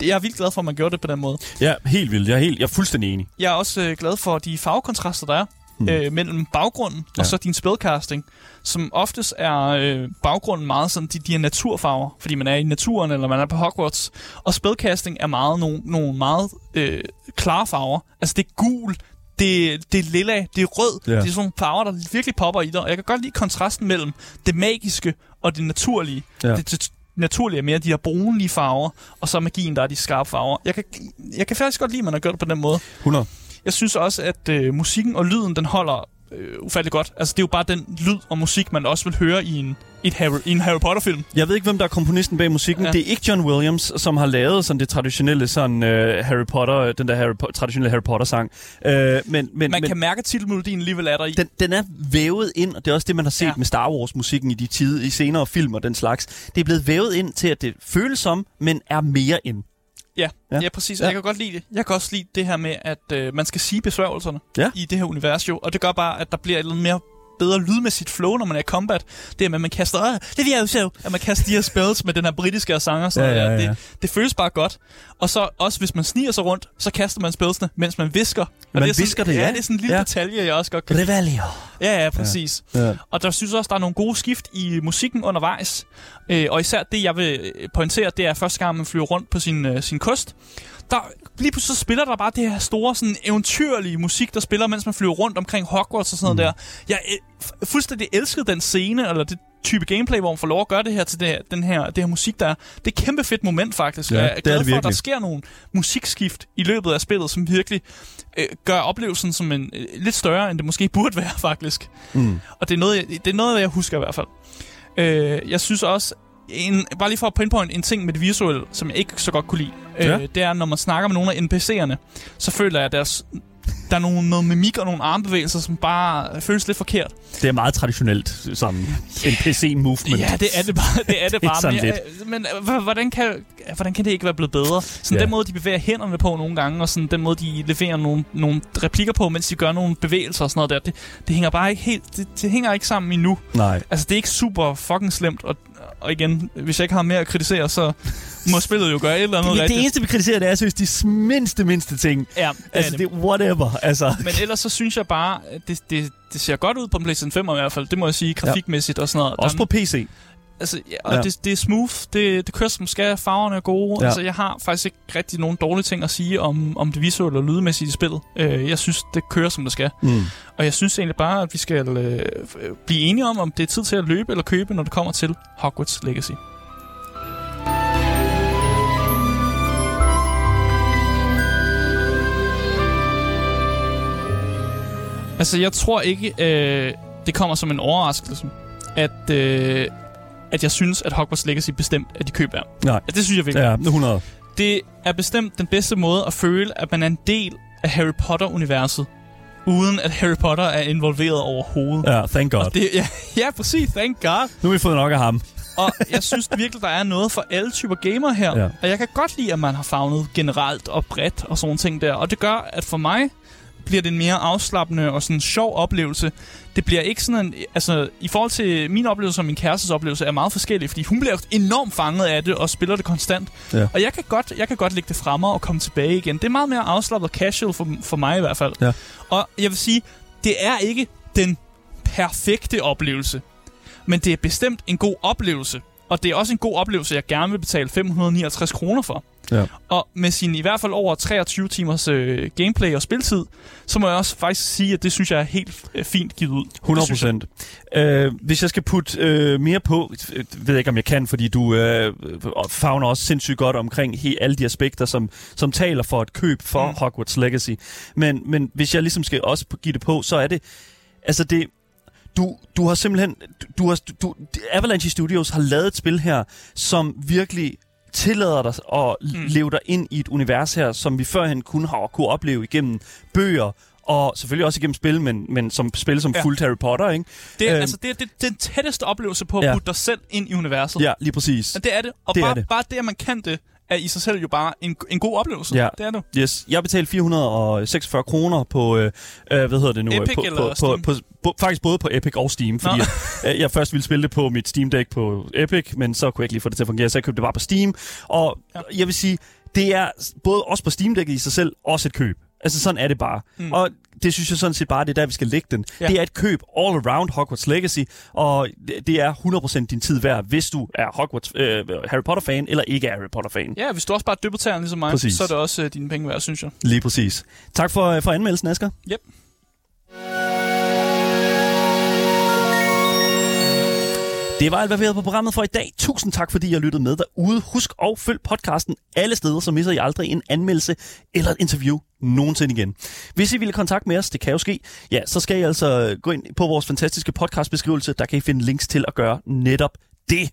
Jeg er vildt glad for, at man gjorde det på den måde. Ja, helt vildt. Jeg er, helt, jeg er fuldstændig enig. Jeg er også øh, glad for de farvekontraster, der er Hmm. mm. øh, mellem baggrunden ja. Og så din spellcasting, som oftest er øh, baggrunden meget sådan de, de her naturfarver, fordi man er i naturen eller man er på Hogwarts. Og spellcasting er meget nogle, nogle meget øh, klare farver. Altså det er gul, det, det er lilla, det er rød. Ja. Det er sådan nogle farver, der virkelig popper i dig. Og jeg kan godt lide kontrasten mellem det magiske og det naturlige. Ja. Det, det naturlige er mere de her brunlige farver, og så magien, der er de skarpe farver. Jeg kan, jeg kan faktisk godt lide, at man har gjort det på den måde. 100. Jeg synes også, at øh, musikken og lyden, den holder øh, ufattelig godt. Altså, det er jo bare den lyd og musik, man også vil høre i en, et Harry, i en Harry Potter-film. Jeg ved ikke, hvem der er komponisten bag musikken. Ja. Det er ikke John Williams, som har lavet sådan det traditionelle sådan, uh, Harry Potter, den der Harry, Po- traditionelle Harry Potter-sang. Uh, men, men, Man men kan mærke, at titelmelodien alligevel er der i. den, den er vævet ind, og det er også det, man har set ja. Med Star Wars-musikken i de tid, i senere film og den slags. Det er blevet vævet ind til, at det føles som, men er mere end. Ja, Ja. ja. præcis. Ja. Jeg kan godt lide det. Jeg kan også lide det her med, at øh, man skal sige besværgelserne Ja. i det her univers jo. Og det gør bare, at der bliver et andet mere bedre lydmæssigt flow, når man er i combat. Det er, at man kaster, "Åh, det jeg jo så, at man kaster de her spells med den her britiske sanger. Så Ja, ja, ja. Det, det føles bare godt. Og så også, hvis man sniger sig rundt, så kaster man spellsene, mens man visker. Og Man det er sådan, det, ja. Ja, det er sådan en lille Ja. ja. detalje, jeg også godt kan Revelio. Ja, ja, præcis. Ja. Og der synes også, der er nogle gode skift i musikken undervejs. Øh, og især det, jeg vil pointere, det er første gang, man flyver rundt på sin, øh, sin kost. Der, lige pludselig så spiller der bare det her store, sådan eventyrlige musik, der spiller, mens man flyver rundt omkring Hogwarts og sådan Mm. noget der. Jeg øh, fuldstændig elskede den scene, eller det type gameplay, hvor man får lov at gøre det her til det her, den her, det her musik, der er. Det er et kæmpe fedt moment, faktisk. Ja, jeg er det er glad det for, at der sker nogle musikskift i løbet af spillet, som virkelig øh, gør oplevelsen som en øh, lidt større, end det måske burde være, faktisk. Mm. Og det er noget, jeg, det er noget, jeg husker i hvert fald. Øh, jeg synes også, en, bare lige for at pinpoint en ting med det visuelle, som jeg ikke så godt kunne lide, Ja. øh, det er, når man snakker med nogle af NPC'erne, så føler jeg, at deres, der er nogle, noget mimik og nogle armbevægelser, som bare føles lidt forkert. Det er meget traditionelt, sådan en PC-movement. Ja, det er det bare. Det er det bare. sådan men, jeg- men øh, hvordan kan, hvordan kan det ikke være blevet bedre? Sådan Ja. den måde, de bevæger hænderne på nogle gange, og sådan den måde, de leverer nogle, nogle replikker på, mens de gør nogle bevægelser og sådan noget der, det, det hænger bare ikke helt, det, det hænger ikke sammen endnu. Nej. Altså, det er ikke super fucking slemt, og, og igen, hvis jeg ikke har mere at kritisere, så må spillet jo gøre et eller andet Det, det rigtigt. eneste, vi kritiserer, det er seriøst de mindste, mindste ting. Ja, det Altså, det. det er whatever. Altså, Men ellers så synes jeg bare, det, det, det ser godt ud på en PlayStation 5 i hvert fald. Det må jeg sige, grafikmæssigt og sådan noget. også Der på PC. Altså, ja, og Ja. Det, det er smooth, det, det kører som skal, farverne er gode. Ja. Altså, jeg har faktisk ikke rigtig nogen dårlige ting at sige om, om det visuelle og lydmæssige i spillet. Øh, jeg synes, det kører som det skal. Mm. Og jeg synes egentlig bare, at vi skal øh, blive enige om, om det er tid til at løbe eller købe, når det kommer til Hogwarts Legacy. Altså, jeg tror ikke, øh, det kommer som en overraskelse, at, øh, at jeg synes, at Hogwarts Legacy bestemt er de køb værd. Nej. Ja, det synes jeg virkelig. Ja, 100. Det er bestemt den bedste måde at føle, at man er en del af Harry Potter-universet, uden at Harry Potter er involveret overhovedet. Ja, thank God. Og det, ja, ja, præcis. Thank God. Nu har vi fået nok af ham. Og jeg synes virkelig, der er noget for alle typer gamer her. Ja. Og jeg kan godt lide, at man har fagnet generelt og bredt og sådan ting der. Og det gør, at for mig bliver det en mere afslappende og sådan en sjov oplevelse. Det bliver ikke sådan en... Altså, i forhold til min oplevelse og min kærestes oplevelse er meget forskellig, fordi hun bliver enormt fanget af det og spiller det konstant. Ja. Og jeg kan, godt, jeg kan godt lægge det fremme og komme tilbage igen. Det er meget mere afslappet og casual for, for mig i hvert fald. Ja. Og jeg vil sige, det er ikke den perfekte oplevelse. Men det er bestemt en god oplevelse. Og det er også en god oplevelse, jeg gerne vil betale 559 kroner for. Ja. Og med sin i hvert fald over 23 timers øh, gameplay og spiltid, så må jeg også faktisk sige, at det synes jeg er helt øh, fint givet ud. 100 Det synes jeg. procent. Øh, hvis jeg skal putte øh, mere på, øh, ved jeg ikke, om jeg kan, fordi du øh, fagner også sindssygt godt omkring he, alle de aspekter, som, som taler for et køb for mm. Hogwarts Legacy. Men, men hvis jeg ligesom skal også give det på, så er det, altså det, du, du har simpelthen, du, du har, du, Avalanche Studios har lavet et spil her, som virkelig tillader dig at mm. Leve dig ind i et univers her, som vi førhen kun har kunne opleve igennem bøger, og selvfølgelig også igennem spil, men, men som spil som ja. Ja. fuldt Harry Potter, ikke? Det er, Øhm. altså, det er det, den tætteste oplevelse på at Ja. ja. putte dig selv ind i universet. Ja, lige præcis. Men det er det. Og Det er bare, det. bare det, at man kan det, er i sig selv jo bare en, en god oplevelse. Ja. Det er det. Yes. Jeg betalte 446 kroner på, øh, øh, hvad hedder det nu? Epic på, eller på, på, Steam? på, på, faktisk både på Epic og Steam, fordi at, øh, jeg først ville spille det på mit Steam Deck på Epic, men så kunne jeg ikke lige få det til at fungere, så jeg købte det bare på Steam. Og ja. Jeg vil sige, det er både også på Steam Deck i sig selv, også et køb. Altså sådan er det bare. Mm. Og det synes jeg sådan set bare, det er der, vi skal lægge den. Ja. Det er et køb all around Hogwarts Legacy, og det- er 100% din tid værd, hvis du er Hogwarts, øh, Harry Potter-fan, eller ikke er Harry Potter-fan. Ja, hvis du også bare dypper tæerne ligesom mig, Præcis. så er det også øh, dine penge værd, synes jeg. Lige præcis. Tak for, for anmeldelsen, Asger. Yep. Det var alt, hvad vi havde på programmet for i dag. Tusind tak, fordi I har lyttet med derude. Husk at følg podcasten alle steder, så misser I aldrig en anmeldelse eller et interview nogensinde igen. Hvis I vil kontakte med os, det kan jo ske, ja, så skal I altså gå ind på vores fantastiske podcastbeskrivelse. Der kan I finde links til at gøre netop det.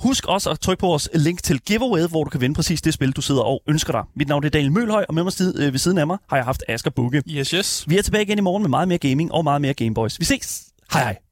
Husk også at trykke på vores link til giveaway, hvor du kan vinde præcis det spil, du sidder og ønsker dig. Mit navn er Daniel Mølhøj, og med mig øh, ved siden af mig har jeg haft Asger Bukke. Yes, yes. Vi er tilbage igen i morgen med meget mere gaming og meget mere Gameboys. Vi ses. Hej hej.